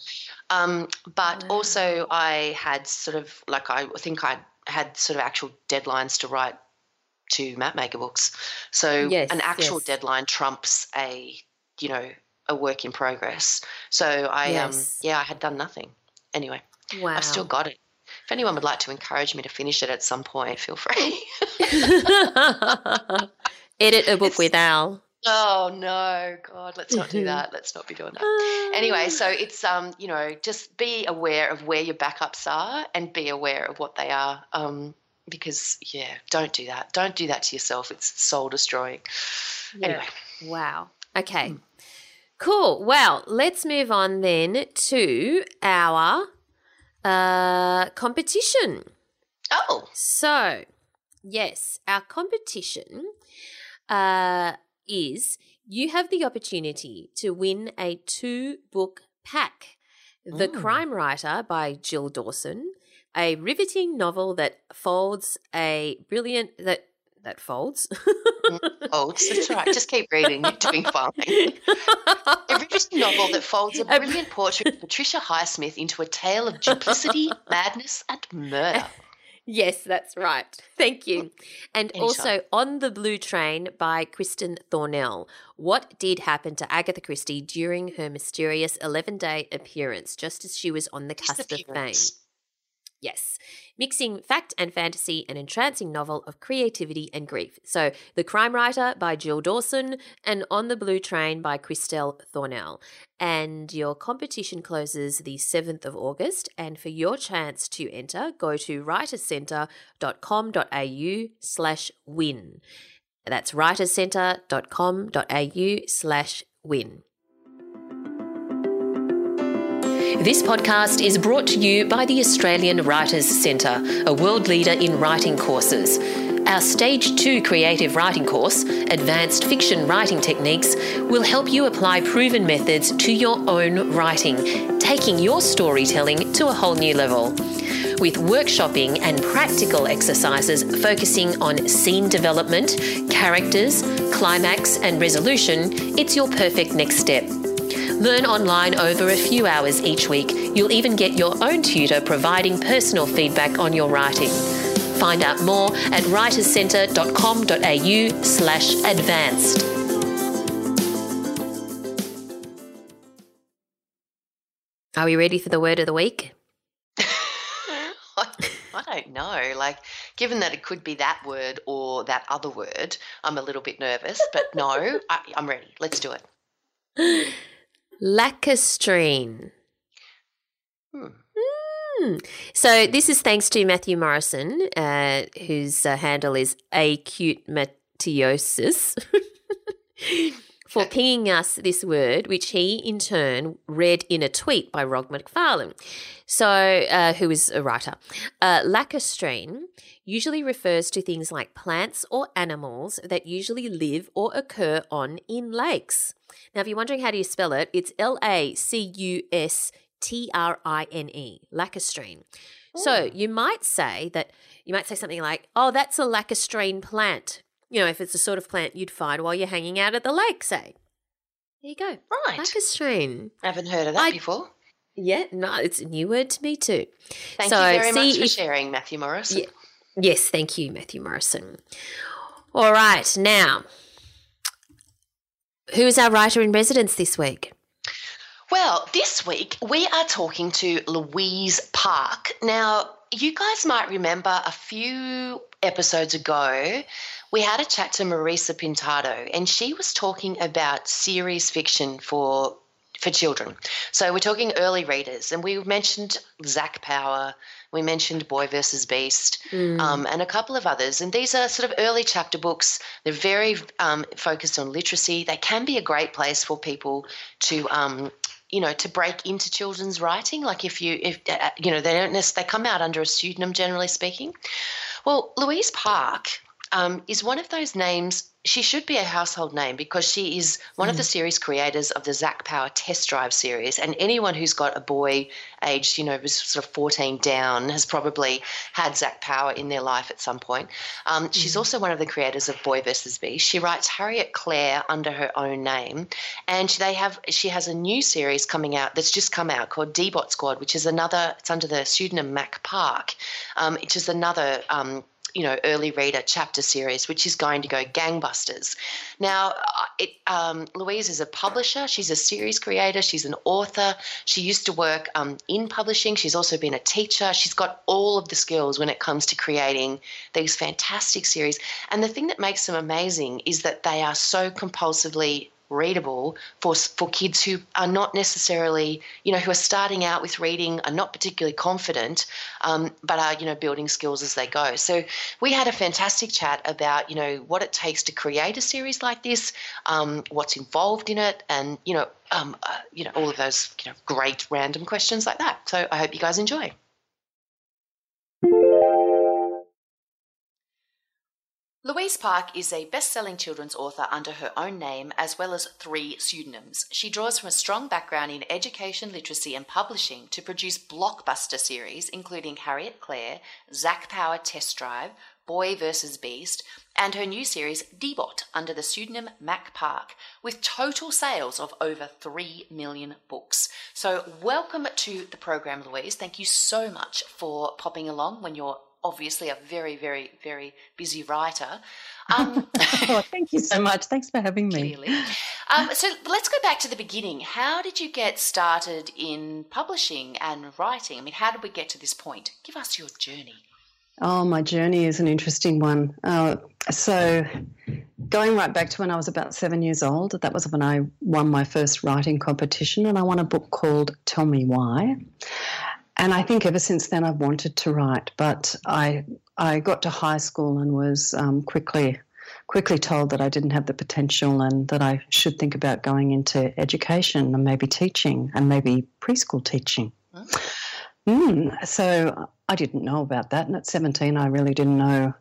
Um, but also, I had sort of like I think I had sort of actual deadlines to write to mapmaker books. So yes, an actual yes. deadline trumps a you know a work in progress. So I um, yes. um yeah I had done nothing. Anyway, wow. I've still got it. If anyone would like to encourage me to finish it at some point, feel free. Edit a book it's, with Al. Oh no, God, let's not do that. Let's not be doing that. Anyway, so it's um, you know, just be aware of where your backups are and be aware of what they are. Um, because yeah, don't do that. Don't do that to yourself. It's soul destroying. Yeah. Anyway. Wow. Okay. Cool. Well, let's move on then to our uh, competition. Oh. So, yes, our competition uh, is you have the opportunity to win a two book pack The oh. Crime Writer by Jill Dawson, a riveting novel that folds a brilliant that that folds. Folds. That's right. Just keep reading. You're doing fine. a riveting novel that folds a brilliant portrait of Patricia Highsmith into a tale of duplicity, madness, and murder. Yes, that's right. Thank you. And Anytime. also On the Blue Train by Kristel Thornell. What did happen to Agatha Christie during her mysterious 11 day appearance, just as she was on the cusp of fame? Yes, mixing fact and fantasy, an entrancing novel of creativity and grief. So, The Crime Writer by Jill Dawson and On the Blue Train by Kristel Thornell. And your competition closes the 7th of August. And for your chance to enter, go to writerscentre.com.au slash win. That's writerscentre.com.au slash win. This podcast is brought to you by the Australian Writers Centre, a world leader in writing courses. Our Stage 2 creative writing course, Advanced Fiction Writing Techniques, will help you apply proven methods to your own writing, taking your storytelling to a whole new level. With workshopping and practical exercises focusing on scene development, characters, climax, and resolution, it's your perfect next step. Learn online over a few hours each week. You'll even get your own tutor providing personal feedback on your writing. Find out more at writerscentre.com.au slash advanced. Are we ready for the word of the week? I don't know. Like, given that it could be that word or that other word, I'm a little bit nervous, but no, I, I'm ready. Let's do it. Lacustrine. Hmm. Hmm. So this is thanks to Matthew Morrison, uh, whose uh, handle is acute matiosis, for pinging us this word, which he in turn read in a tweet by Rob Macfarlane, so uh, who is a writer. Uh, lacustrine usually refers to things like plants or animals that usually live or occur on in lakes. Now, if you're wondering how do you spell it, it's L A C U S T R I N E, lacustrine. So you might say that you might say something like, "Oh, that's a lacustrine plant." You know, if it's the sort of plant you'd find while you're hanging out at the lake, say. There you go. Right. Lacustrine. I haven't heard of that I- before. Yeah, no, it's a new word to me too. Thank So, you very much for if- sharing, Matthew Morris. Yeah. Yes, thank you, Matthew Morrison. All right, now, who's our writer in residence this week? Well, this week we are talking to Louise Park. Now, you guys might remember a few episodes ago, we had a chat to Marisa Pintado, and she was talking about series fiction for for children. So we're talking early readers, and we mentioned Zac Power, we mentioned Boy versus Beast, um, and a couple of others. And these are sort of early chapter books. They're very um, focused on literacy. They can be a great place for people to. Um, you know, to break into children's writing, like if you, if uh, you know, they don't necessarily they come out under a pseudonym, generally speaking. Well, Louise Park um, is one of those names. She should be a household name because she is one of the series creators of the Zac Power Test Drive series. And anyone who's got a boy aged, you know, was sort of 14 down has probably had Zac Power in their life at some point. Um, She's also one of the creators of Boy versus Beast. She writes Harriet Clare under her own name, and they have she has a new series coming out that's just come out called D-Bot Squad, which is another. It's under the pseudonym Mac Park, um, which is another. Um, you know, early reader chapter series, which is going to go gangbusters. Now, uh, it, um, Louise is a publisher. She's a series creator. She's an author. She used to work um, in publishing. She's also been a teacher. She's got all of the skills when it comes to creating these fantastic series. And the thing that makes them amazing is that they are so compulsively readable for for kids who are not necessarily you know who are starting out with reading are not particularly confident um, but are you know building skills as they go. So we had a fantastic chat about you know what it takes to create a series like this um, what's involved in it and you know um, uh, you know all of those you know great random questions like that. So i hope you guys enjoy Louise Park is a best selling children's author under her own name as well as three pseudonyms. She draws from a strong background in education, literacy, and publishing to produce blockbuster series including Harriet Clare, Zac Power Test Drive, Boy vs. Beast, and her new series D-Bot under the pseudonym Mac Park, with total sales of over 3 million books. So, welcome to the program, Louise. Thank you so much for popping along when you're obviously a very, very, very busy writer. Um, oh, thank you so much. Thanks for having me. Clearly. Um, so let's go back to the beginning. How did you get started in publishing and writing? I mean, how did we get to this point? Give us your journey. Oh, my journey is an interesting one. Uh, so, going right back to when I was about seven years old, that was when I won my first writing competition, and I won a book called Tell Me Why. And I think ever since then I've wanted to write, but I I got to high school and was um, quickly quickly told that I didn't have the potential and that I should think about going into education and maybe teaching and maybe preschool teaching. Mm, so I didn't know about that. And at 17, I really didn't know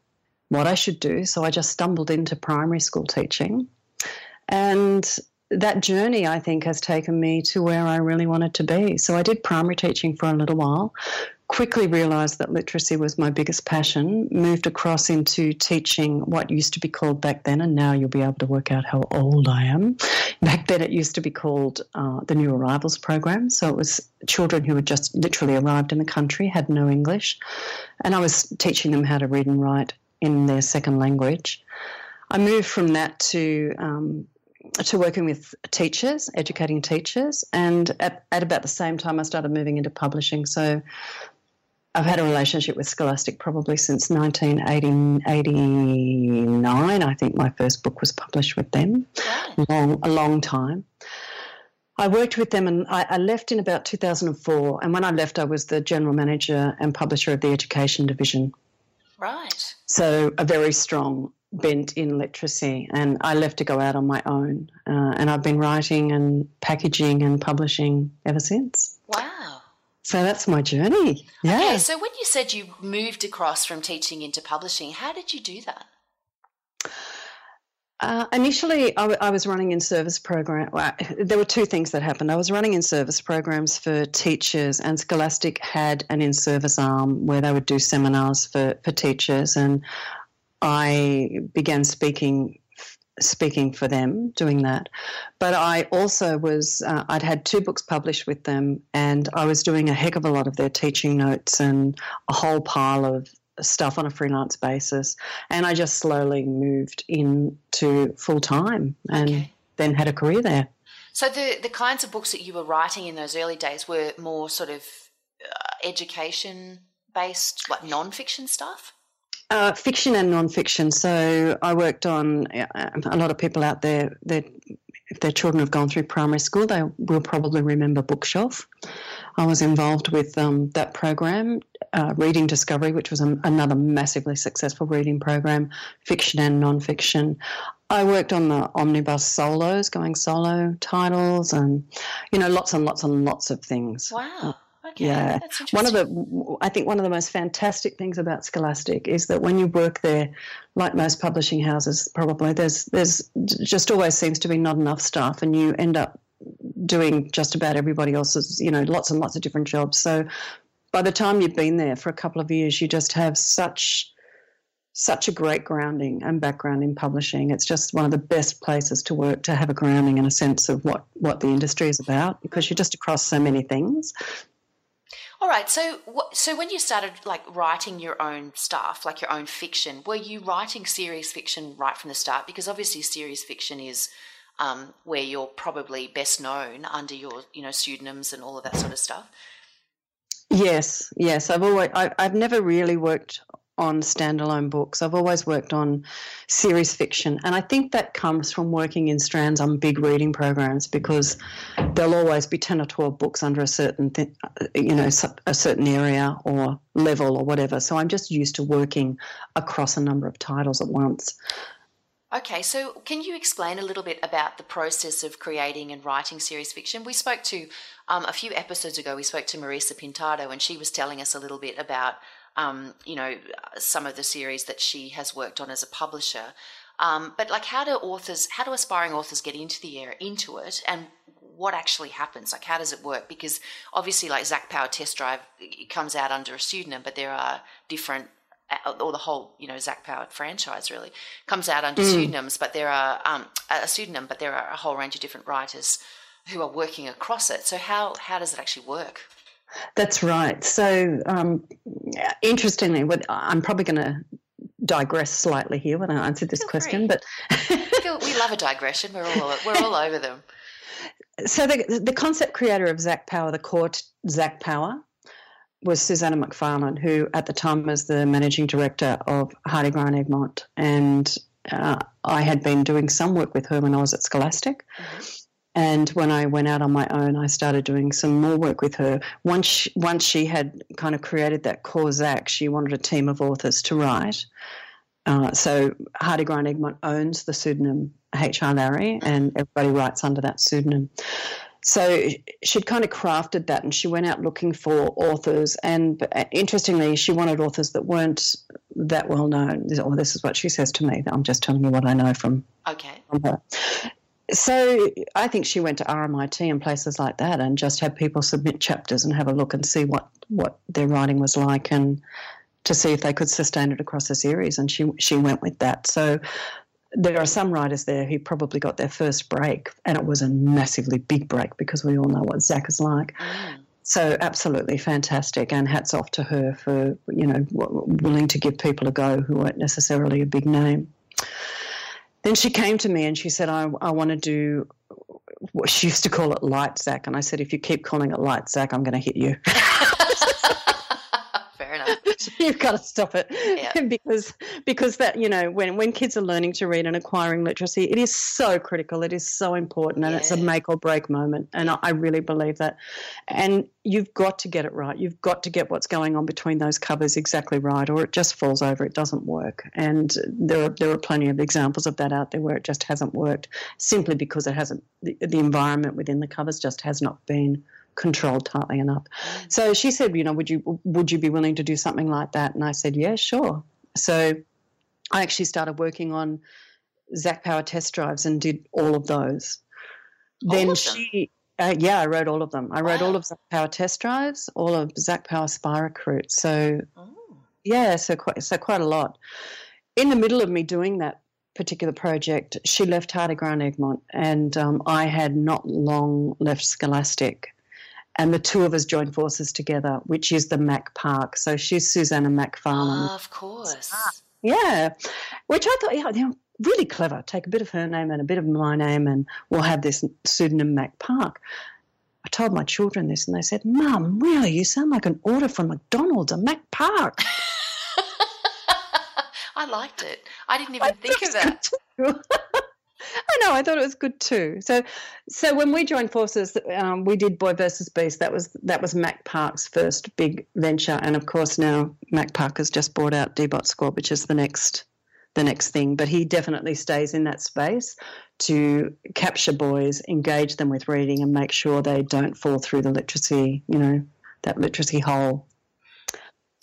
what I should do. So I just stumbled into primary school teaching. And that journey, I think, has taken me to where I really wanted to be. So I did primary teaching for a little while, quickly realised that literacy was my biggest passion, moved across into teaching what used to be called back then, and now you'll be able to work out how old I am. Back then, it used to be called uh, the New Arrivals Program. So it was children who had just literally arrived in the country, had no English, and I was teaching them how to read and write in their second language. I moved from that to um, to working with teachers, educating teachers, and at, at about the same time, I started moving into publishing. So I've had a relationship with Scholastic probably since 1989. I think my first book was published with them, long, a long time. I worked with them and I, I, left in about 2004. And when I left, I was the general manager and publisher of the education division. Right. So a very strong bent in literacy. And I left to go out on my own. Uh, and I've been writing and packaging and publishing ever since. Wow. So that's my journey. Yeah. Okay, so when you said you moved across from teaching into publishing, how did you do that? Uh, initially, I, w- I was running in service program. Well, there were two things that happened. I was running in service programs for teachers, and Scholastic had an in-service arm where they would do seminars for, for teachers, and I began speaking speaking for them, doing that. But I also was, uh, I'd had two books published with them, and I was doing a heck of a lot of their teaching notes and a whole pile of stuff on a freelance basis. And I just slowly moved into full time and okay. then had a career there. So the, the kinds of books that you were writing in those early days were more sort of uh, education based, like non-fiction stuff? Uh, fiction and non-fiction. So I worked on uh, a lot of people out there. That if their children have gone through primary school, they will probably remember Bookshelf. I was involved with um, that program, uh, Reading Discovery, which was a, another massively successful reading program, fiction and non-fiction. I worked on the omnibus solos, going solo titles, and you know, lots and lots and lots of things. Wow. Okay, yeah. One of the, I think one of the most fantastic things about Scholastic is that when you work there, like most publishing houses, probably there's there's just always seems to be not enough staff, and you end up doing just about everybody else's, you know, lots and lots of different jobs. So by the time you've been there for a couple of years, you just have such such a great grounding and background in publishing. It's just one of the best places to work to have a grounding and a sense of what, what the industry is about because you're just across so many things. All right. So, so when you started like writing your own stuff, like your own fiction, were you writing serious fiction right from the start? Because obviously, serious fiction is um, where you're probably best known under your, you know, pseudonyms and all of that sort of stuff. Yes, yes. I've always, I, I've never really worked on standalone books. I've always worked on series fiction, and I think that comes from working in strands on big reading programs because there'll always be ten or twelve books under a certain, th- you know, a certain area or level or whatever. So I'm just used to working across a number of titles at once. Okay, so can you explain a little bit about the process of creating and writing series fiction? We spoke to um, a few episodes ago. We spoke to Marisa Pintado, and she was telling us a little bit about um, you know, some of the series that she has worked on as a publisher. Um, but like, how do authors, how do aspiring authors get into the air, into it, and what actually happens? Like, how does it work? Because obviously, like Zac Power Test Drive, it comes out under a pseudonym, but there are different uh, or the whole, you know, Zac Power franchise really comes out under mm. pseudonyms, but there are um, a pseudonym, but there are a whole range of different writers who are working across it. So how how does it actually work? That's right. So, um, interestingly, I'm probably going to digress slightly here when I answer this Feel question, free. but we love a digression. We're all we're all over them. so the the concept creator of Zac Power, the court Zac Power, was Susannah McFarlane, who at the time was the managing director of Hardie Grant Egmont, and uh, I had been doing some work with her when I was at Scholastic. Mm-hmm. And when I went out on my own, I started doing some more work with her. Once she, once she had kind of created that core Zac, she wanted a team of authors to write. Uh, so Hardie Grant Egmont owns the pseudonym H.I. Larry, and everybody writes under that pseudonym. So she'd kind of crafted that, and she went out looking for authors. And interestingly, she wanted authors that weren't that well known. Or this is what she says to me. I'm just telling you what I know from, okay. from her so I think she went to RMIT and places like that and just had people submit chapters and have a look and see what, what their writing was like and to see if they could sustain it across a series. And she she went with that. So there are some writers there who probably got their first break, and it was a massively big break because we all know what Zac is like. Mm. So absolutely fantastic, and hats off to her for you know willing to give people a go who weren't necessarily a big name then she came to me and she said, I, I want to do what she used to call it light Zac. And I said, if you keep calling it light Zac, I'm going to hit you. you've got to stop it. Yeah. because because that you know when when kids are learning to read and acquiring literacy it is so critical it is so important and yeah. it's a make or break moment and I, I really believe that. And you've got to get it right. You've got to get what's going on between those covers exactly right or it just falls over it doesn't work. And there are there are plenty of examples of that out there where it just hasn't worked simply because it hasn't the, the environment within the covers just has not been controlled tightly enough. Mm. So she said, you know, would you would you be willing to do something like that? And I said, yeah, sure. So I actually started working on Zac Power test drives and did all of those. All then of she, uh, yeah, I wrote all of them. I wow. wrote all of Zac Power test drives, all of Zac Power Spy Recruit. So oh. yeah, so quite so quite a lot. In the middle of me doing that particular project, she left Hardie Grant Egmont, and um, I had not long left Scholastic and the two of us joined forces together, which is the Mac Park. So she's Susannah McFarlane. Oh, of course. Yeah, which I thought, yeah, they're really clever. Take a bit of her name and a bit of my name, and we'll have this pseudonym Mac Park. I told my children this, and they said, "Mum, really? You sound like an order from McDonald's, a Mac Park." I liked it. I didn't even think of that. I know. I thought it was good too. So, so when we joined forces, um, we did Boy versus Beast. That was that was Mac Park's first big venture, and of course now Mac Park has just bought out D-Bot Squad, which is the next the next thing. But he definitely stays in that space to capture boys, engage them with reading, and make sure they don't fall through the literacy, you know, that literacy hole.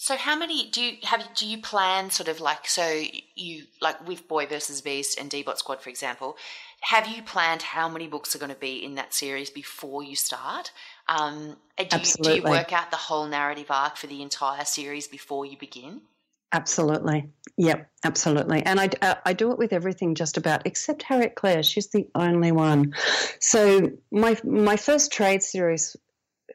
So how many do you have? Do you plan sort of like so you like with Boy versus Beast and D-Bot Squad, for example? Have you planned how many books are going to be in that series before you start? Um, do, Absolutely. You, do you work out the whole narrative arc for the entire series before you begin? Absolutely. Yep, absolutely. And I, uh, I do it with everything just about, except Harriet Clare. She's the only one. So my my first trade series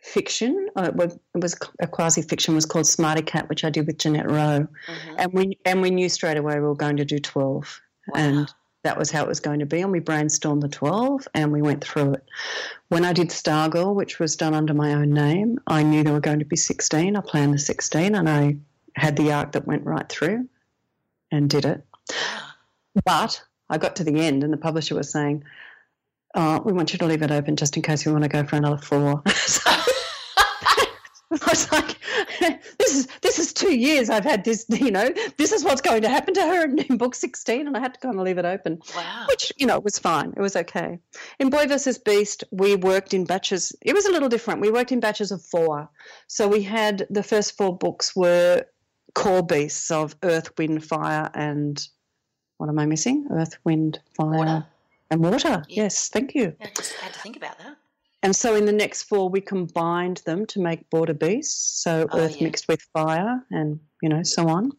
fiction. Uh, it was a quasi fiction. Was called Smarty Cat, which I did with Jeannette Rowe, mm-hmm. and we and we knew straight away we were going to do twelve, wow. and that was how it was going to be. And we brainstormed the twelve, and we went through it. When I did Stargirl, which was done under my own name, I knew there were going to be sixteen. I planned the sixteen, and I had the arc that went right through, and did it. But I got to the end, and the publisher was saying. Oh, we want you to leave it open just in case we want to go for another four. so, I was like, this is this is two years I've had this, you know, this is what's going to happen to her in, book 16, and I had to kind of leave it open. Wow. Which, you know, was fine. It was okay. In Boy versus Beast, we worked in batches. It was a little different. We worked in batches of four. So we had the first four books were core beasts of earth, wind, fire, and what am I missing? Earth, wind, fire, water. and water. Yeah. Yes, thank you. I just had to think about that. And so in the next four, we combined them to make border beasts, so oh, earth yeah. mixed with fire, and you know so on.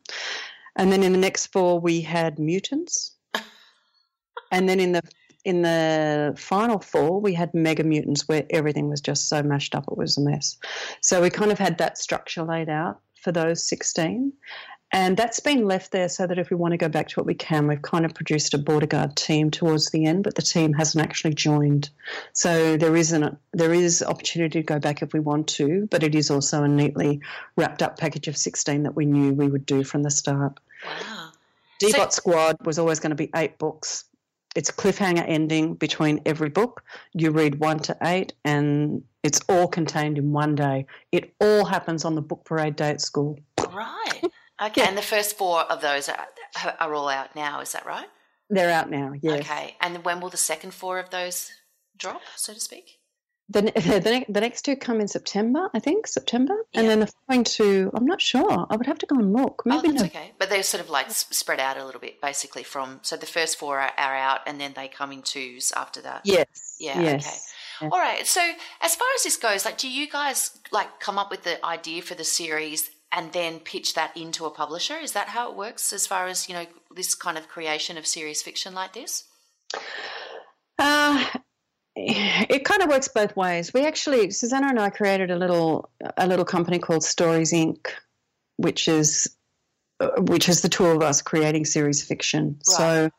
And then in the next four, we had mutants. and then in the in the final four, we had Mega Mutants where everything was just so mashed up it was a mess. So we kind of had that structure laid out for those 16. And that's been left there so that if we want to go back to it, we can. We've kind of produced a border guard team towards the end, but the team hasn't actually joined. So there isn't there is opportunity to go back if we want to, but it is also a neatly wrapped up package of 16 that we knew we would do from the start. Wow. D-Bot so- Squad was always going to be eight books. It's a cliffhanger ending between every book. You read one to eight, and it's all contained in one day. It all happens on the book parade day at school. Right. Okay. Yeah. And the first four of those are, are all out now. Is that right? They're out now. Yes. Okay. And when will the second four of those drop, so to speak? The, the, the next two come in September, I think, September. Yeah. And then the following two, I'm not sure. I would have to go and look. Oh, Maybe oh, that's no. okay. But they're sort of like spread out a little bit, basically, from. So the first four are, are out and then they come in twos after that. Yes. Yeah. Yes. Okay. Yeah. All right. So as far as this goes, like, do you guys like come up with the idea for the series and then pitch that into a publisher? Is that how it works as far as, you know, this kind of creation of serious fiction like this? Uh, it kind of works both ways. We actually, Susannah and I created a little a little company called Stories Inc., which is uh, which is the two of us creating series fiction. Right. So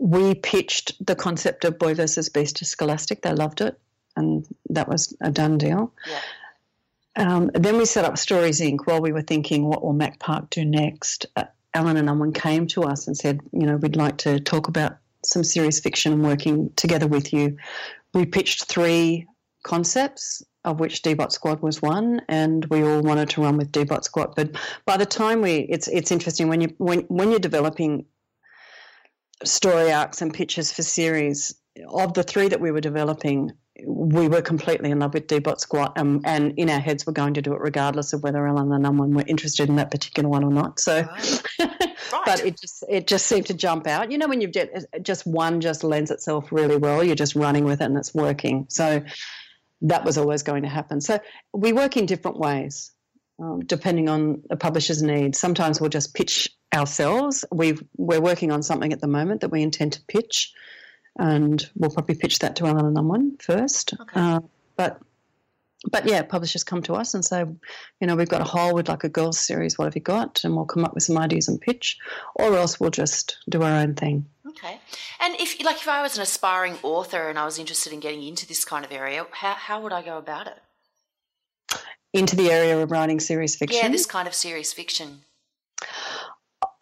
we pitched the concept of Boy versus Beast to Scholastic. They loved it, and that was a done deal. Yeah. Um, then we set up Stories Inc. while we were thinking, what will Mac Park do next? Uh, Allen and Unwin came to us and said, you know, we'd like to talk about some serious fiction and working together with you. We pitched three concepts, of which D-Bot Squad was one, and we all wanted to run with D-Bot Squad. But by the time we, it's it's interesting when you when when you're developing story arcs and pitches for series. Of the three that we were developing, we were completely in love with D-Bot Squad, um, and in our heads, we're going to do it regardless of whether Allen and Unwin were interested in that particular one or not. So, right. but it just it just seemed to jump out. You know, when you've just, just one just lends itself really well, you're just running with it and it's working. So that was always going to happen. So we work in different ways. Um, depending on a publisher's needs. Sometimes we'll just pitch ourselves. we we're working on something at the moment that we intend to pitch, and we'll probably pitch that to Allen and Unwin first. Okay. Uh, but but yeah, publishers come to us and say, you know, we've got a hole, we'd like a girls series, what have you got? And we'll come up with some ideas and pitch, or else we'll just do our own thing. Okay. And if, like, if I was an aspiring author and I was interested in getting into this kind of area, how, how would I go about it? Into the area of writing serious fiction? Yeah, this kind of serious fiction.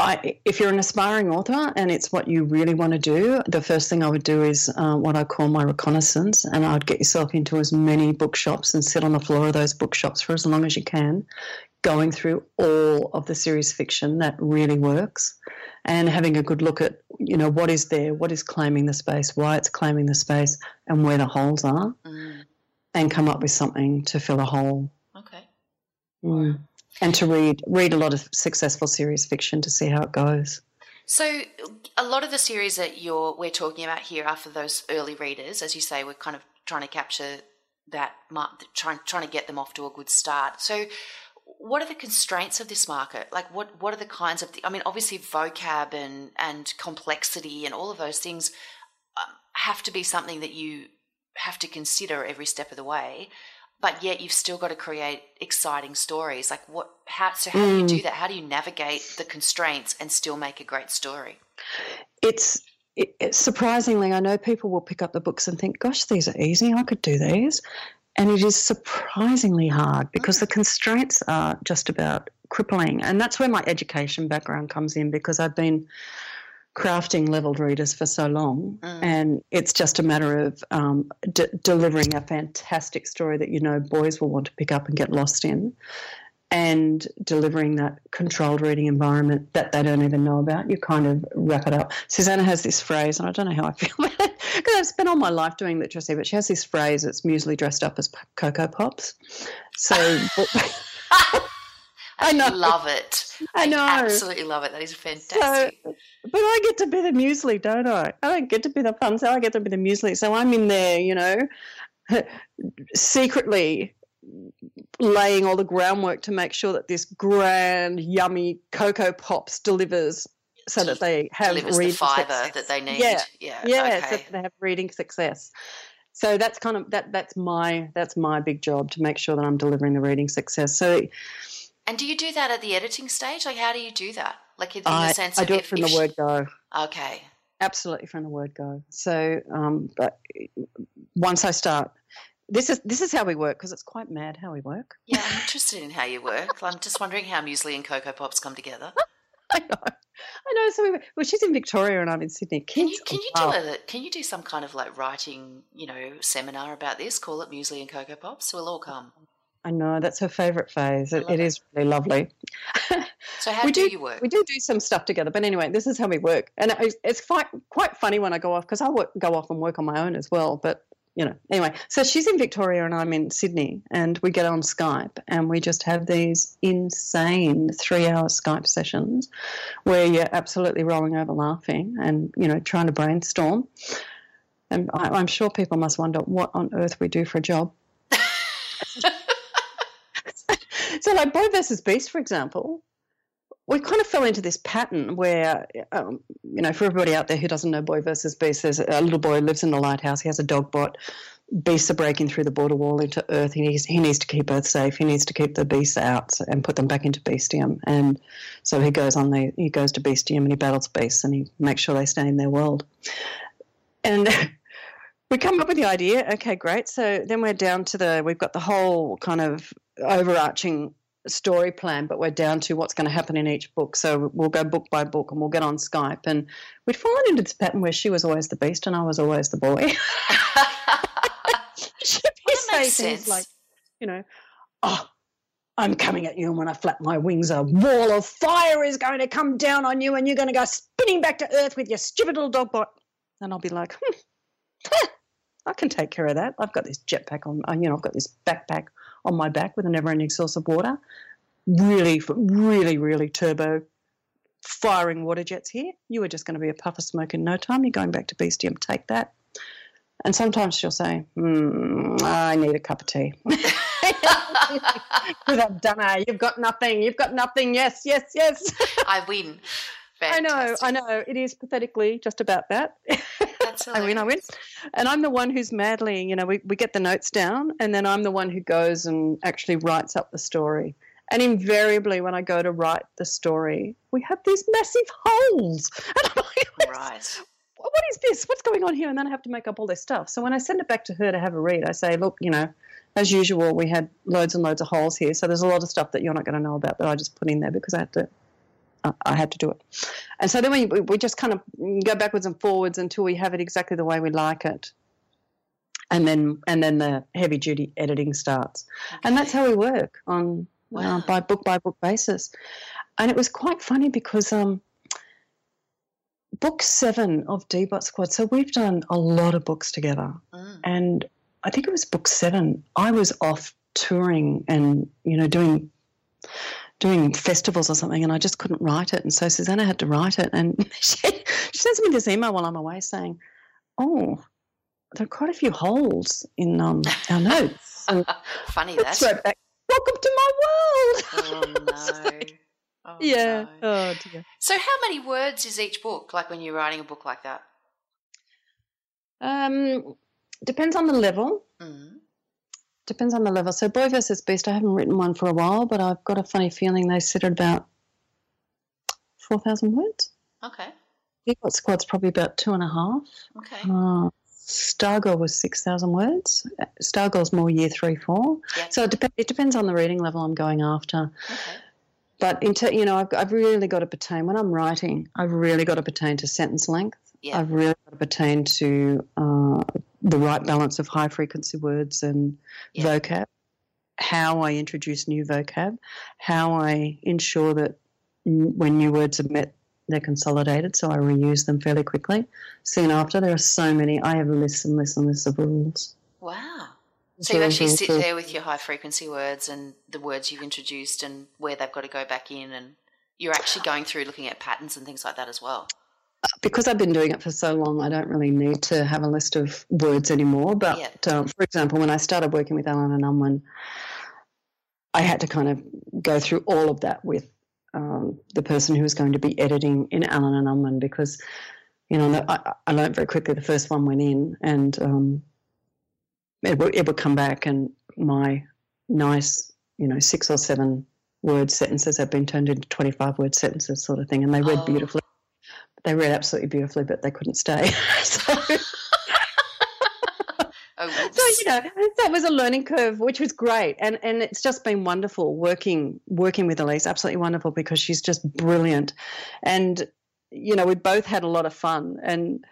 I, if you're an aspiring author and it's what you really want to do, the first thing I would do is uh, what I call my reconnaissance, and I'd get yourself into as many bookshops and sit on the floor of those bookshops for as long as you can, going through all of the serious fiction that really works, and having a good look at you know what is there, what is claiming the space, why it's claiming the space, and where the holes are, mm. and come up with something to fill a hole. Okay. Mm and to read read a lot of successful series fiction to see how it goes. So, a lot of the series that you're we're talking about here are for those early readers, as you say. We're kind of trying to capture that, trying trying to get them off to a good start. So, what are the constraints of this market? Like, what what are the kinds of? I mean, obviously, vocab and and complexity and all of those things um, have to be something that you have to consider every step of the way but yet you've still got to create exciting stories. Like what? How? So how mm. do you do mm. that? How do you navigate the constraints and still make a great story? It's it, surprisingly, I know people will pick up the books and think, "Gosh, these are easy. I could do these," and it is surprisingly hard because the constraints are just about crippling. And that's where my education background comes in because I've been crafting leveled readers for so long, mm. and it's just a matter of um, d- delivering a fantastic story that you know boys will want to pick up and get lost in, and delivering that controlled reading environment that they don't even know about. You kind of wrap it up. Susannah has this phrase, and I don't know how I feel about it because I've spent all my life doing literacy, but she has this phrase "It's muesli dressed up as Cocoa Pops. So. I know. love it. I, I know. absolutely love it. That is fantastic. So, but I get to be the muesli, don't I? I don't get to be the fun, so I get to be the muesli. So I'm in there, you know, secretly laying all the groundwork to make sure that this grand, yummy Cocoa Pops delivers so that they have reading the fiber success. that they need. Yeah, yeah, yeah, so okay. that they have reading success. So that's kind of that. That's my that's my big job to make sure that I'm delivering the reading success. So And do you do that at the editing stage? Like, how do you do that? Like, in I, the sense of. I do it from the word go. Okay. Absolutely from the word go. So, um, but once I start, this is this is how we work because it's quite mad how we work. Yeah, I'm interested in how you work. I'm just wondering how muesli and cocoa pops come together. I know, I know. So we, well, she's in Victoria and I'm in Sydney. Can you can you do a can you do some kind of like writing you know seminar about this? Call it muesli and cocoa pops. We'll all come. I know that's her favourite phase. It, it it. is really lovely. So how we do, do, you work? We do do some stuff together, but anyway, this is how we work, and it's, it's quite quite funny when I go off because I work, go off and work on my own as well. But you know, anyway, so she's in Victoria and I'm in Sydney, and we get on Skype and we just have these insane three-hour Skype sessions where you're absolutely rolling over laughing and you know trying to brainstorm. And I, I'm sure people must wonder what on earth we do for a job. so, like Boy versus Beast, for example, we kind of fell into this pattern where, um, you know, for everybody out there who doesn't know Boy versus Beast, there's a little boy who lives in the lighthouse. He has a dog bot. Beasts are breaking through the border wall into Earth. He needs, he needs to keep Earth safe. He needs to keep the beasts out and put them back into Beastium. And so he goes on the he goes to Beastium and he battles beasts and he makes sure they stay in their world. And we come up with the idea. Okay, great. So then we're down to the we've got the whole kind of overarching story plan, but we're down to what's going to happen in each book. So we'll go book by book and we'll get on Skype. And we'd fallen into this pattern where she was always the beast and I was always the boy. She'd be saying things like, you know, oh, I'm coming at you, and when I flap my wings, a wall of fire is going to come down on you, and you're going to go spinning back to Earth with your stupid little dog bot. And I'll be like, hmm, I can take care of that. I've got this jetpack on, uh, you know, I've got this backpack on my back with a never-ending source of water. Really, really, really turbo firing water jets here. You are just going to be a puff of smoke in no time. You're going back to Beastium. Take that. And sometimes she'll say, hmm, I need a cup of tea. With a dunno, you've got nothing. You've got nothing. Yes, yes, yes. I win. I know, I know. It is pathetically just about that. That's I win, I win. And I'm the one who's madly, you know, we, we get the notes down and then I'm the one who goes and actually writes up the story. And invariably, when I go to write the story, we have these massive holes. And I'm like, Right. what is this? What's going on here? And then I have to make up all this stuff. So when I send it back to her to have a read, I say, look, you know, as usual, we had loads and loads of holes here. So there's a lot of stuff that you're not going to know about that I just put in there because I had to. I- had to do it, and so then we we just kind of go backwards and forwards until we have it exactly the way we like it, and then and then the heavy duty editing starts, and that's how we work on Wow. uh, by book by book basis, and it was quite funny because um, book seven of D-Bot Squad. So we've done a lot of books together, Mm. and I think it was book seven. I was off touring and you know doing doing festivals or something, and I just couldn't write it. And so Susannah had to write it, and she, she sends me this email while I'm away saying, "Oh, there are quite a few holes in um, our notes." And Funny that. right back. Welcome to my world. Oh no. Oh, yeah. no. Oh dear. So how many words is each book? Like when you're writing a book like that? Um, depends on the level. Mm. Depends on the level. So Boy versus Beast, I haven't written one for a while, but I've got a funny feeling they sit at about four thousand words. Okay. D-Bot Squad's probably about two and a half. Okay. Uh, Stargirl was six thousand words. Stargirl's more year three, four. Yep. So it, dep- it depends on the reading level I'm going after. Okay. But into you know, I've, I've really got to pertain when I'm writing. I've really got to pertain to sentence length. Yeah. I've really got to pertain to uh, the right balance of high frequency words and Yeah. vocab. How I introduce new vocab. How I ensure that n- when new words are met, they're consolidated, so I reuse them fairly quickly. Soon after, there are so many. I have lists and lists and lists of rules. Wow. So you actually sit there with your high frequency words and the words you've introduced and where they've got to go back in and you're actually going through looking at patterns and things like that as well. Because I've been doing it for so long, I don't really need to have a list of words anymore. But Yeah. um, for example, when I started working with Allen and Unwin, I had to kind of go through all of that with um, the person who was going to be editing in Allen and Unwin because, you know, I, I learned very quickly the first one went in and um, it, would, it would come back and my nice, you know, six or seven word sentences have been turned into 25 word sentences sort of thing. And they read oh. beautifully. They read absolutely beautifully, but they couldn't stay. so, Oh, so you know that was a learning curve, which was great, and and it's just been wonderful working working with Elise. Absolutely wonderful because she's just brilliant, and you know we both had a lot of fun. And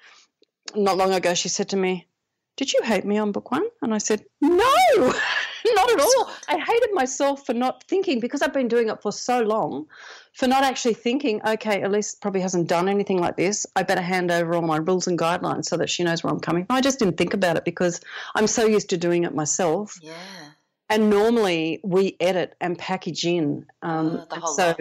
not long ago, she said to me, "Did you hate me on book one?" And I said, "No." not at all. I hated myself for not thinking because I've been doing it for so long, for not actually thinking, okay, Elise probably hasn't done anything like this. I better hand over all my rules and guidelines so that she knows where I'm coming from. I just didn't think about it because I'm so used to doing it myself. Yeah. And normally we edit and package in. Um, uh, the whole so lot.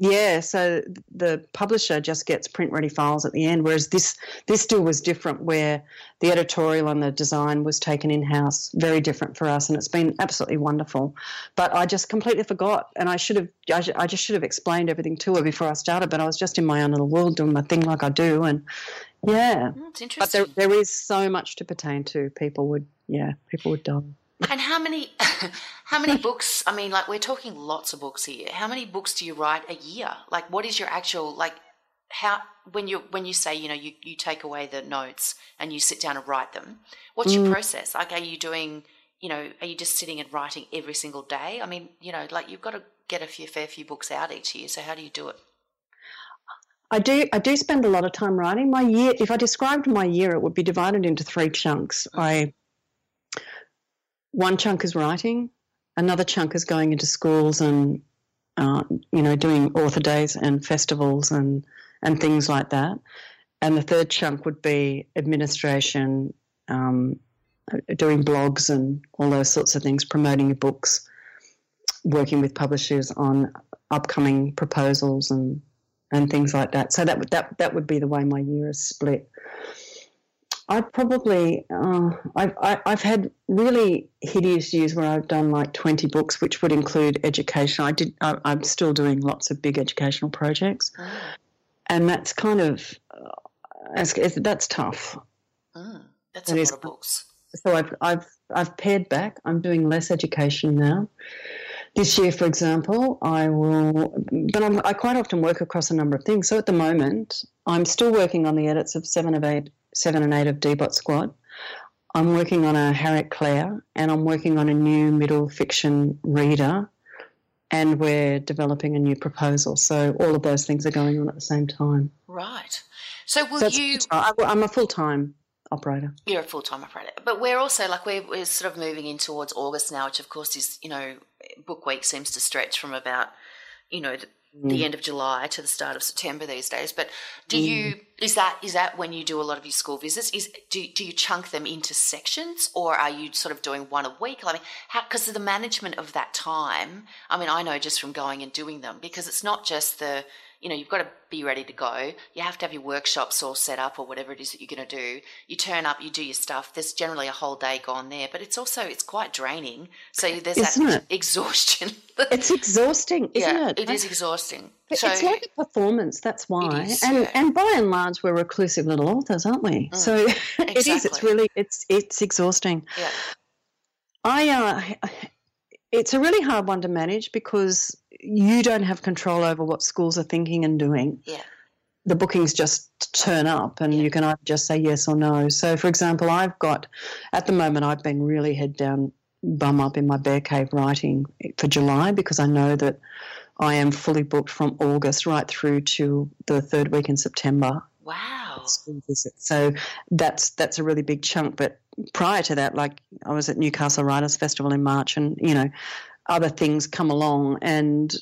Yeah, so the publisher just gets print ready files at the end, whereas this this still was different, where the editorial and the design was taken in house, very different for us, and it's been absolutely wonderful. But I just completely forgot, and I should have I, just should have explained everything to her before I started. But I was just in my own little world doing my thing like I do, and yeah, Mm, interesting. but there there is so much to pertain to. People would yeah, people would die. And how many how many books, I mean like we're talking lots of books here. How many books do you write a year? Like what is your actual like how when you when you say, you know, you, you take away the notes and you sit down and write them, what's Mm. your process? Like are you doing you know, are you just sitting and writing every single day? I mean, you know, like you've got to get a few fair few books out each year. So how do you do it? I do I do spend a lot of time writing. My year if I described my year it would be divided into three chunks. I one chunk is writing, another chunk is going into schools and uh, you know doing author days and festivals and and things like that. And the third chunk would be administration, um, doing blogs and all those sorts of things, promoting your books, working with publishers on upcoming proposals and and things like that. So that that that would be the way my year is split. I probably uh, I've I, I've had really hideous years where I've done like twenty books, which would include education. I did. I, I'm still doing lots of big educational projects, and that's kind of uh, that's, tough. Mm, that's That a is- lot of books. So I've I've I've pared back. I'm doing less education now. This year, for example, I will, but I'm, I quite often work across a number of things. So at the moment, I'm still working on the edits of seven of eight, seven and eight of D-Bot Squad. I'm working on a Harriet Clare, and I'm working on a new middle fiction reader, and we're developing a new proposal. So all of those things are going on at the same time. Right. So will So you I'm a full time operator. You're a full time operator, but we're also like we're, we're sort of moving in towards August now, which of course is you know book week seems to stretch from about you know the, the end of July to the start of September these days. But do mm. you is that is that when you do a lot of your school visits? Is do do you chunk them into sections, or are you sort of doing one a week? I mean, how because the management of that time. I mean, I know just from going and doing them because it's not just the you know, you've got to be ready to go. You have to have your workshops all set up or whatever it is that you're going to do. You turn up, you do your stuff. There's generally a whole day gone there, but it's also it's quite draining. So there's Isn't that it? exhaustion. It's exhausting, isn't yeah, it? it is exhausting. But So it's like a performance. That's why, is, and yeah. and by and large, we're reclusive little authors, aren't we? So it is. It's really it's it's exhausting. yeah, I uh, it's a really hard one to manage because you don't have control over what schools are thinking and doing. yeah, The bookings just turn up, and you can either just say yes or no. So, for example, I've got at the moment I've been really head down, bum up in my bear cave writing for July because I know that I am fully booked from August right through to the third week in September wow. school visit. So that's that's a really big chunk. But prior to that, like I was at Newcastle Writers Festival in March, and you know, other things come along, and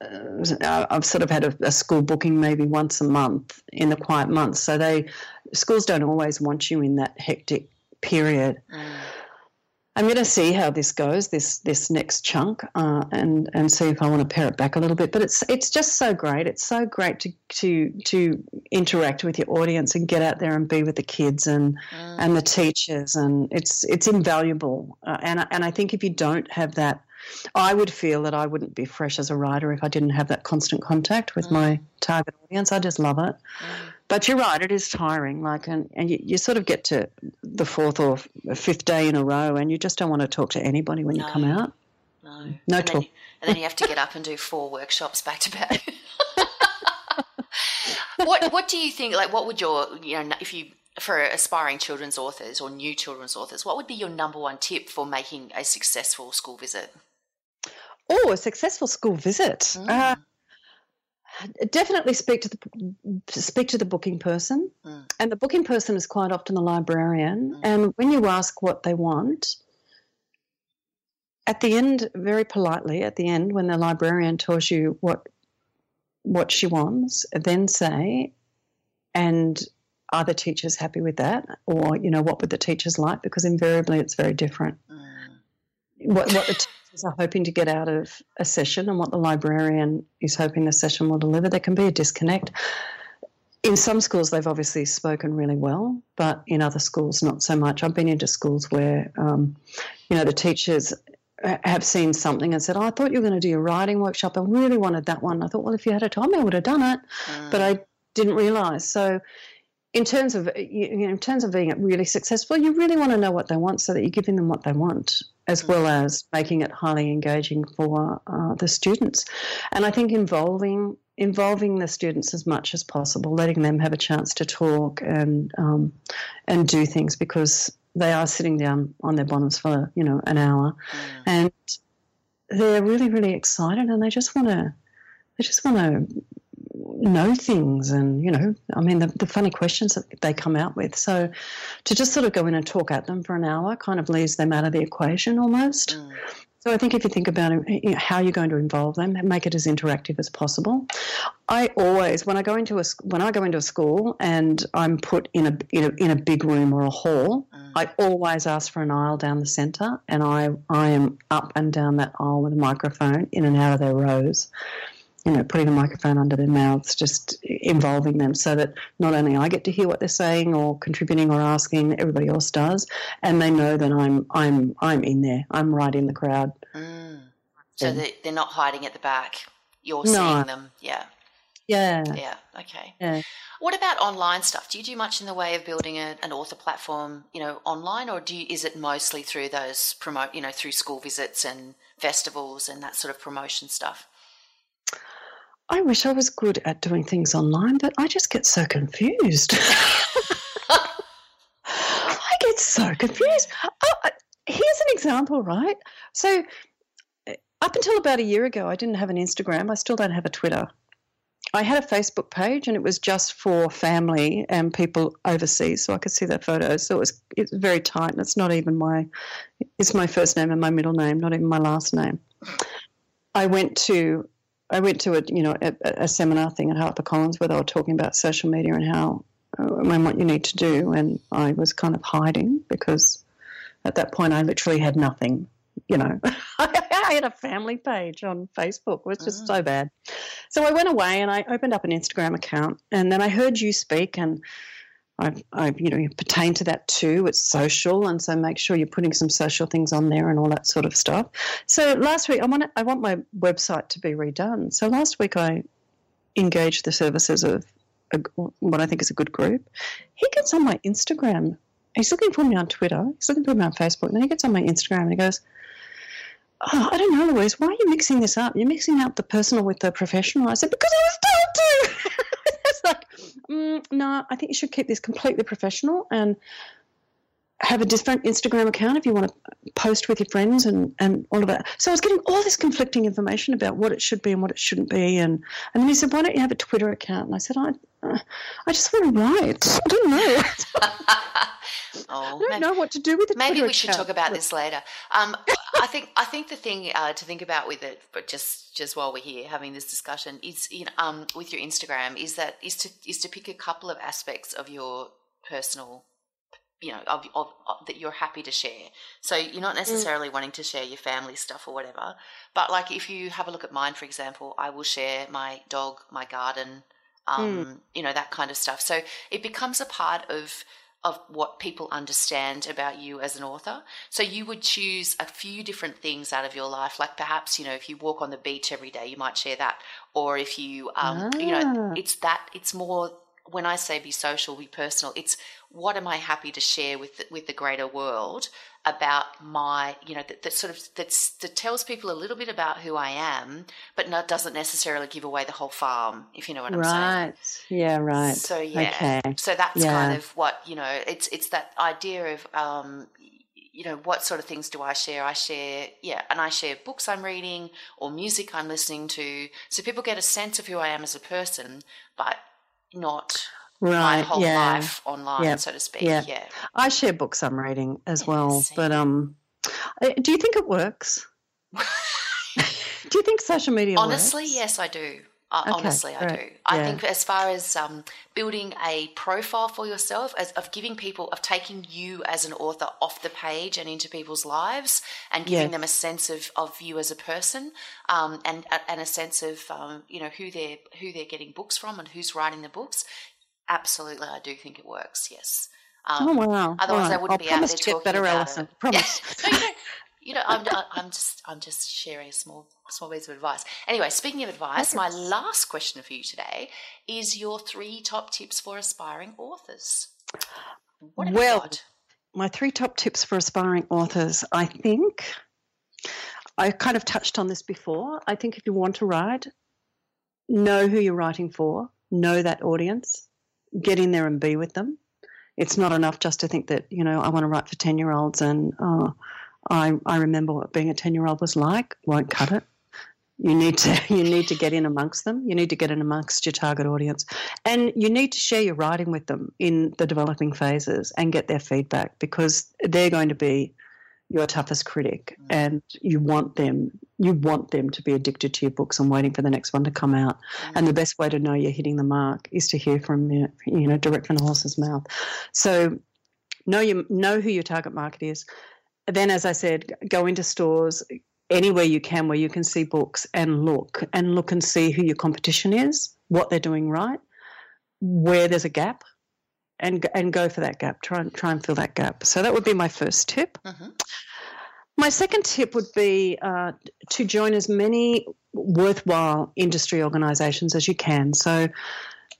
uh, I've sort of had a, a school booking maybe once a month in the quiet months. So they schools don't always want you in that hectic period. Mm. I'm going to see how this goes, this this next chunk, uh, and and see if I want to pare it back a little bit. But it's it's just so great. It's so great to to to interact with your audience and get out there and be with the kids and and the teachers, and it's it's invaluable. Uh, and I- and I think if you don't have that I would feel that I wouldn't be fresh as a writer if I didn't have that constant contact with mm. my target audience. I just love it. Mm. But you're right, it is tiring. Like, and, and you, you, sort of get to the fourth or fifth day in a row, and you just don't want to talk to anybody when no. you come out. No, no and talk. Then, and then you have to get up and do four workshops back to back. what What do you think? Like, what would your you know if you for aspiring children's authors or new children's authors, what would be your number one tip for making a successful school visit? Oh, a successful school visit. Mm. Uh, definitely speak to the speak to the booking person, mm. and the booking person is quite often the librarian. Mm. And when you ask what they want, at the end, very politely, at the end, when the librarian tells you what what she wants, then say, and are the teachers happy with that, or you know, what would the teachers like? Because invariably, it's very different. Mm. What what the are hoping to get out of a session and what the librarian is hoping the session will deliver, there can be a disconnect. In some schools, they've obviously spoken really well, but in other schools, not so much. I've been into schools where, um, you know, the teachers have seen something and said, oh, I thought you were going to do a writing workshop. I really wanted that one. I thought, well, if you had told me, I would have done it, mm. but I didn't realise. So, in terms of you know, in terms of being really successful, you really want to know what they want so that you're giving them what they want as well as making it highly engaging for uh, the students. And I think involving involving the students as much as possible, letting them have a chance to talk and um, and do things because they are sitting down on their bottoms for you know an hour, mm. and they're really really excited and they just want to they just want to know things and you know i mean the, the funny questions that they come out with so to just sort of go in and talk at them for an hour kind of leaves them out of the equation almost mm. so i think if you think about it, how you're going to involve them make it as interactive as possible i always when i go into a when i go into a school and i'm put in a in a, in a big room or a hall mm. i always ask for an aisle down the center and i i am up and down that aisle with a microphone in and out of their rows you know, putting a microphone under their mouths, just involving them so that not only I get to hear what they're saying or contributing or asking, everybody else does, and they know that I'm I'm I'm in there. I'm right in the crowd. Mm. So yeah. they're not hiding at the back. You're no. seeing them. Yeah. Yeah. Yeah. Okay. Yeah. What about online stuff? Do you do much in the way of building a, an author platform, you know, online, or do you, is it mostly through those promote, you know, through school visits and festivals and that sort of promotion stuff? I wish I was good at doing things online, but I just get so confused. I get so confused. Oh, here's an example, right? So, uh, up until about a year ago, I didn't have an Instagram. I still don't have a Twitter. I had a Facebook page, and it was just for family and people overseas, so I could see their photos. So it was it's very tight, and it's not even my it's my first name and my middle name, not even my last name. I went to I went to a you know a, a seminar thing at HarperCollins where they were talking about social media and how uh, and what you need to do, and I was kind of hiding because at that point I literally had nothing. You know, I had a family page on Facebook. It was just mm. so bad. So I went away and I opened up an Instagram account, and then I heard you speak and I've, I've, you know, pertain to that too. It's social, and so make sure you're putting some social things on there and all that sort of stuff. So last week, I want I want my website to be redone. So last week, I engaged the services of a, what I think is a good group. He gets on my Instagram. He's looking for me on Twitter. He's looking for me on Facebook, and then he gets on my Instagram and he goes, oh, I don't know, Louise. Why are you mixing this up? You're mixing up the personal with the professional. I said because I was told to. like mm, no, I think you should keep this completely professional. And have a different Instagram account if you want to post with your friends and, and all of that. So I was getting all this conflicting information about what it should be and what it shouldn't be. And, and then he said, why don't you have a Twitter account? And I said, I, uh, I just want to write. I don't know. oh, I don't maybe, know what to do with it. Maybe Twitter we should account. talk about this later. Um, I think I think the thing uh, to think about with it, but just just while we're here having this discussion, is you know, um, with your Instagram, is that is to is to pick a couple of aspects of your personal you know of, of, of, that you're happy to share so you're not mm. necessarily mm. wanting to share your family stuff or whatever but like if you have a look at mine for example i will share my dog my garden um, mm. you know that kind of stuff so it becomes a part of of what people understand about you as an author. So you would choose a few different things out of your life, like perhaps you know if you walk on the beach every day, you might share that, or if you um, ah. you know ah. it's that it's more when I say be social, be personal, it's what am I happy to share with the, with the greater world about my, you know, that, that sort of that's, that tells people a little bit about who I am, but not doesn't necessarily give away the whole farm, if you know what I'm right. saying. Right. Yeah, right. So yeah, okay. so that's yeah. kind of what you know. It's it's that idea of um, you know what sort of things do i share i share yeah and i share books i'm reading or music i'm listening to so people get a sense of who i am as a person but not right, my whole yeah. life online, so to speak. Yeah. yeah. I share books I'm reading as well. But um do you think it works? do you think social media Honestly, works? yes, I do. Uh, okay, honestly, I do. I think as far as um, building a profile for yourself, as of giving people, of taking you as an author off the page and into people's lives, and giving them a sense of, of you as a person, um, and and a sense of um, you know who they're who they're getting books from and who's writing the books. Absolutely, I do think it works. Yes. Um, oh wow! Otherwise, right. I wouldn't I'll be out there talking better, about it. Promise. no, you know, I'm, I'm just I'm just sharing a small small piece of advice. Anyway, speaking of advice, my last question for you today is your three top tips for aspiring authors. What well, my three top tips for aspiring authors, I think. I kind of touched on this before. I think if you want to write, know who you're writing for, know that audience, get in there and be with them. It's not enough just to think that, you know, I want to write for 10 year olds and, uh, I, I remember what being a 10 year old was like, won't cut it. You need to you need to get in amongst them. You need to get in amongst your target audience, and you need to share your writing with them in the developing phases and get their feedback because they're going to be your toughest critic, mm. and you want them you want them to be addicted to your books and waiting for the next one to come out. Mm. And the best way to know you're hitting the mark is to hear from you, you know direct from the horse's mouth. So know you know who your target market is then, as I said, go into stores anywhere you can where you can see books and look and look and see who your competition is, what they're doing right, where there's a gap, and and go for that gap. Try and try and fill that gap. So that would be my first tip. Mm-hmm. My second tip would be uh, to join as many worthwhile industry organisations as you can. So.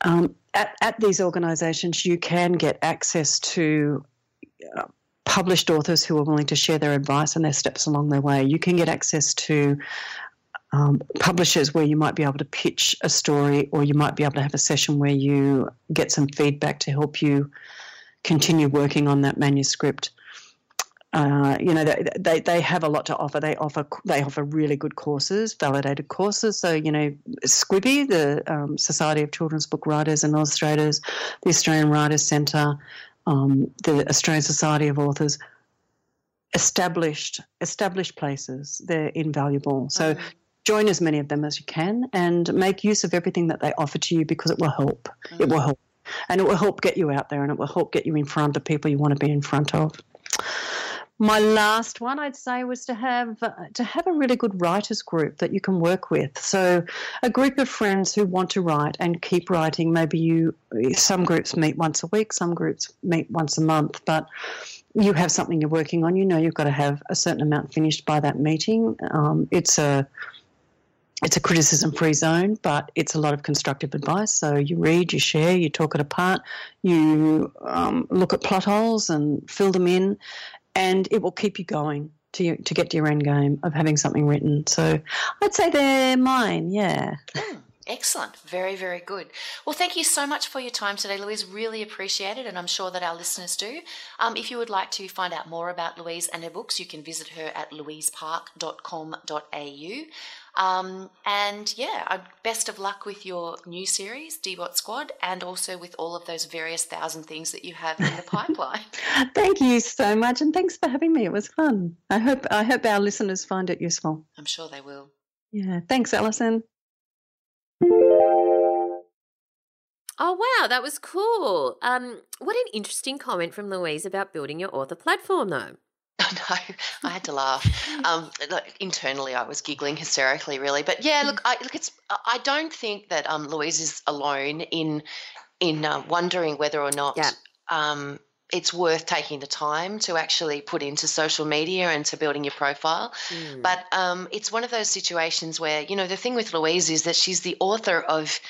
Um, at, at these organisations, you can get access to uh, published authors who are willing to share their advice and their steps along their way. You can get access to um, publishers where you might be able to pitch a story, or you might be able to have a session where you get some feedback to help you continue working on that manuscript. Uh, you know they, they they have a lot to offer. They offer they offer really good courses, validated courses. So you know SCBWI, the um, Society of Children's Book Writers and Illustrators, the Australian Writers Centre, um, the Australian Society of Authors, established established places. They're invaluable. So mm. join as many of them as you can and make use of everything that they offer to you because it will help. It will help. And it will help get you out there and it will help get you in front of people you want to be in front of. My last one, I'd say, was to have uh, to have a really good writers group that you can work with. So, a group of friends who want to write and keep writing. Maybe you, some groups meet once a week, some groups meet once a month, but you have something you're working on. You know you've got to have a certain amount finished by that meeting. Um, it's a it's a criticism free zone, but it's a lot of constructive advice. So you read, you share, you talk it apart, you um, look at plot holes and fill them in, and it will keep you going to to get to your end game of having something written. So I'd say they're mine. Yeah. Hmm. Excellent. Very, very good. Well, thank you so much for your time today, Louise. Really appreciate it, and I'm sure that our listeners do. Um, if you would like to find out more about Louise and her books, you can visit her at louisepark.com.au. Um, and yeah, best of luck with your new series, D-Bot Squad, and also with all of those various thousand things that you have in the pipeline. Thank you so much, and thanks for having me. It was fun. I hope I hope our listeners find it useful. I'm sure they will. Yeah. Thanks, Allison. Oh wow, that was cool. Um, what an interesting comment from Louise about building your author platform, though. no, I had to laugh. Um, look, internally, I was giggling hysterically, really. But yeah, look, I, look, it's. I don't think that um, Louise is alone in in uh, wondering whether or not yeah. um, it's worth taking the time to actually put into social media and to building your profile. Mm. But um, it's one of those situations where, you know, the thing with Louise is that she's the author of,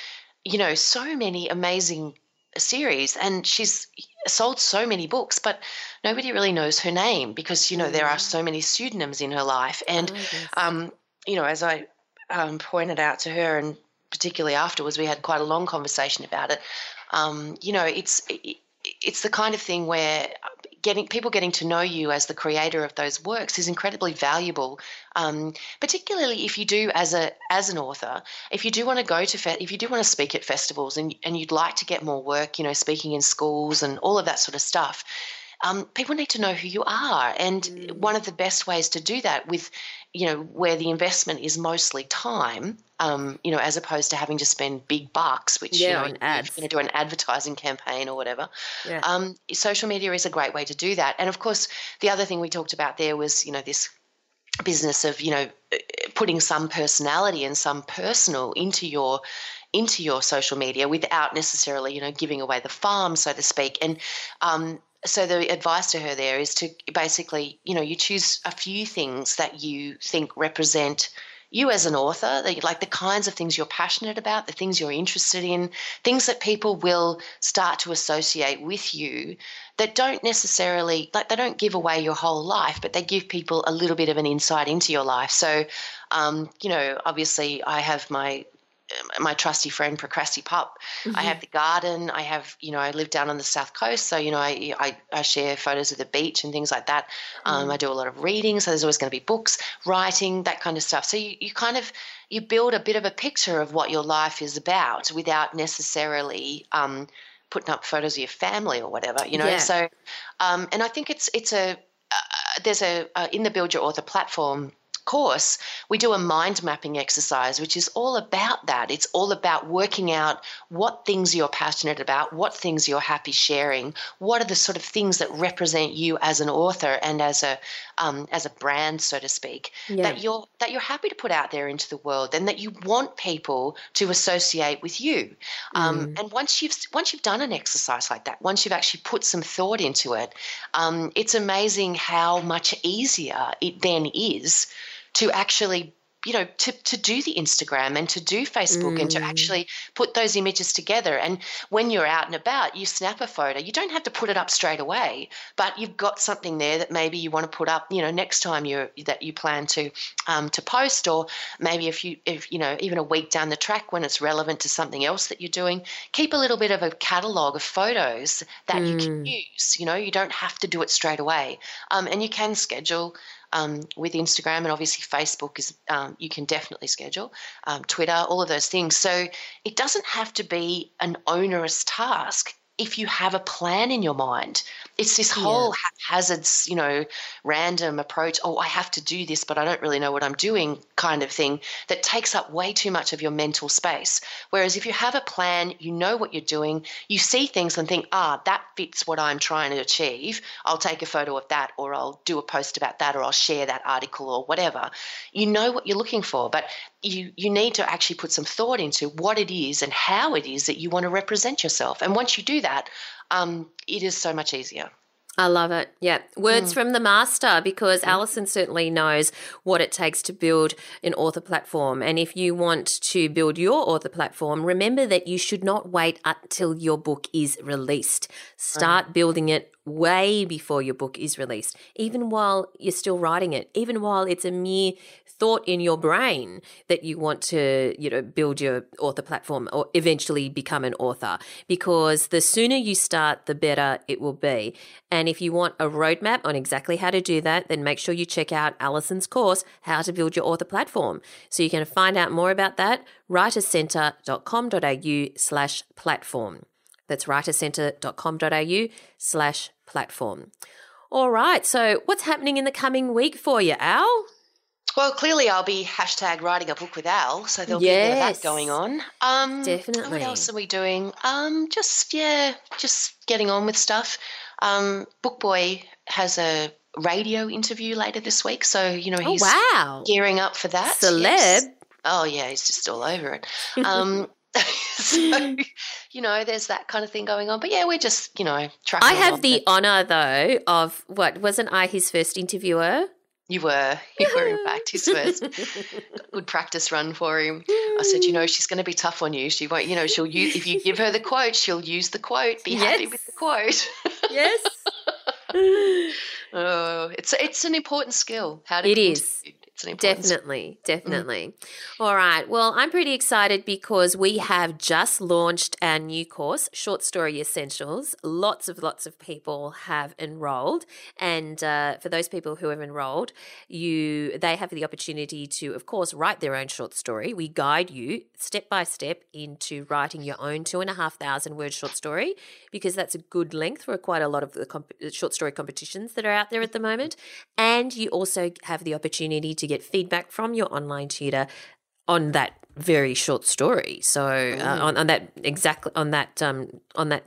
you know, so many amazing series and she's sold so many books, but nobody really knows her name because, you know, mm. there are so many pseudonyms in her life. And, oh, um, you know, as I um, pointed out to her and particularly afterwards, we had quite a long conversation about it. Um, you know, it's, it, it's the kind of thing where getting people getting to know you as the creator of those works is incredibly valuable. Um, particularly if you do as a as an author, if you do want to go to fe- if you do want to speak at festivals and and you'd like to get more work, you know, speaking in schools and all of that sort of stuff. Um, people need to know who you are, and mm. one of the best ways to do that with you know, where the investment is mostly time, um, you know, as opposed to having to spend big bucks, which yeah, you know, ads. you're going to do an advertising campaign or whatever. Yeah. Um, social media is a great way to do that. And of course, the other thing we talked about there was, you know, this business of, you know, putting some personality and some personal into your into your social media without necessarily, you know, giving away the farm, so to speak. And um, so the advice to her there is to basically, you know, you choose a few things that you think represent you as an author, like the kinds of things you're passionate about, the things you're interested in, things that people will start to associate with you that don't necessarily, like, they don't give away your whole life, but they give people a little bit of an insight into your life. So, um, you know, obviously, I have my my trusty friend Procrasti Pup. Mm-hmm. I have the garden. I have, you know, I live down on the south coast, so you know, I I, I share photos of the beach and things like that. Um, mm-hmm. I do a lot of reading, so there's always going to be books, writing, that kind of stuff. So you, you kind of you build a bit of a picture of what your life is about without necessarily um, putting up photos of your family or whatever, you know. Yeah. So, um, and I think it's it's a uh, there's a uh, in the Build Your Author platform course, we do a mind mapping exercise, which is all about that. It's all about working out what things you're passionate about, what things you're happy sharing, what are the sort of things that represent you as an author and as a um, as a brand, so to speak, yeah. that you're that you're happy to put out there into the world, and that you want people to associate with you. Um, mm. And once you've once you've done an exercise like that, once you've actually put some thought into it, um, it's amazing how much easier it then is to actually you know to, to do the instagram and to do facebook mm. and to mm. actually put those images together and when you're out and about you snap a photo you don't have to put it up straight away but you've got something there that maybe you want to put up you know next time you that you plan to um, to post or maybe if you if you know even a week down the track when it's relevant to something else that you're doing keep a little bit of a catalog of photos that mm. you can mm. use you know you don't have to do it straight away um, and you can schedule um, with Instagram and obviously Facebook is um, you can definitely schedule um, Twitter, all of those things. So it doesn't have to be an onerous task if you have a plan in your mind. It's this whole yeah. haphazard, you know, random approach. Oh, I have to do this, but I don't really know what I'm doing, kind of thing that takes up way too much of your mental space. Whereas if you have a plan, you know what you're doing, you see things and think, ah, that fits what I'm trying to achieve. I'll take a photo of that, or I'll do a post about that, or I'll share that article, or whatever. You know what you're looking for, but you you need to actually put some thought into what it is and how it is that you want to represent yourself. And once you do that, um, it is so much easier. I love it. Yeah. Words mm. from the master because mm. Allison certainly knows what it takes to build an author platform. And if you want to build your author platform, remember that you should not wait until your book is released. Start right. building it way before your book is released, even while you're still writing it, even while it's a mere thought in your brain that you want to, you know, build your author platform or eventually become an author. Because the sooner you start, the better it will be. And if you want a roadmap on exactly how to do that, then make sure you check out Allison's course, How to Build Your Author Platform. So you can find out more about that, writercentre.com.au slash platform. That's writercentre.com.au slash platform. All right, so what's happening in the coming week for you, Al? Well, clearly I'll be hashtag writing a book with Al, so there'll yes, be a bit of that going on. Um, definitely. What else are we doing? Um, just yeah, just getting on with stuff. Um, Book Boy has a radio interview later this week, so you know oh, he's oh, wow. gearing up for that. Celeb. Yes. Oh yeah, he's just all over it. Um, so, you know, there's that kind of thing going on. But yeah, we're just, you know, tracking I have the honour though of what wasn't I his first interviewer? You were. You were, in fact, his first. Good practice run for him. I said, you know, she's going to be tough on you. She won't, you know, she'll use, if you give her the quote, she'll use the quote. Be happy with the quote. Yes. oh, it's it's an important skill. How to It be is. It's an important skill. Definitely, definitely. All right. Well, I'm pretty excited because we have just launched our new course, Short Story Essentials. Lots of lots of people have enrolled, and uh, for those people who have enrolled, you they have the opportunity to, of course, write their own short story. We guide you step by step into writing your own two and a half thousand word short story because that's a good length for quite a lot of the comp- short story competitions that are out there at the moment. And you also have the opportunity to get feedback from your online tutor on that very short story. So uh, on, on that exactly on that um, on that.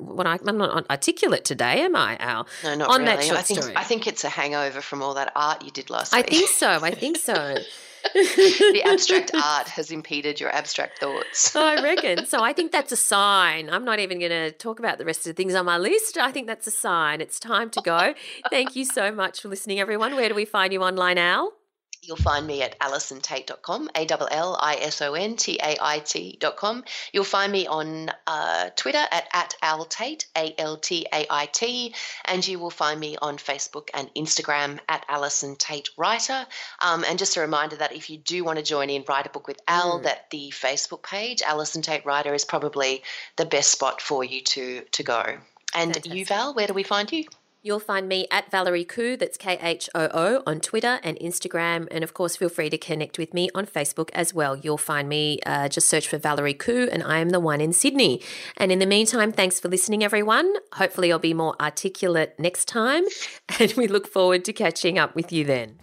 What I, I'm not articulate today, am I, Al? No, not on really. that short I think story. I think it's a hangover from all that art you did last I week. I think so. I think so. the abstract art has impeded your abstract thoughts. I reckon. So I think that's a sign. I'm not even going to talk about the rest of the things on my list. I think that's a sign. It's time to go. Thank you so much for listening, everyone. Where do we find you online, Al? You'll find me at allisontait.com, A L L I S O N T A I T.com. You'll find me on uh, Twitter at, at altait, A L T A I T, and you will find me on Facebook and Instagram at Allison Tait Writer. Um, and just a reminder that if you do want to join in Write a Book with Al, that the Facebook page, Allison Tait Writer, is probably the best spot for you to, to go. And you, Val, where do we find you? You'll find me at Valerie Khoo, that's K H O O, on Twitter and Instagram. And of course, feel free to connect with me on Facebook as well. You'll find me, uh, just search for Valerie Khoo, and I am the one in Sydney. And in the meantime, thanks for listening, everyone. Hopefully, I'll be more articulate next time. And we look forward to catching up with you then.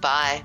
Bye.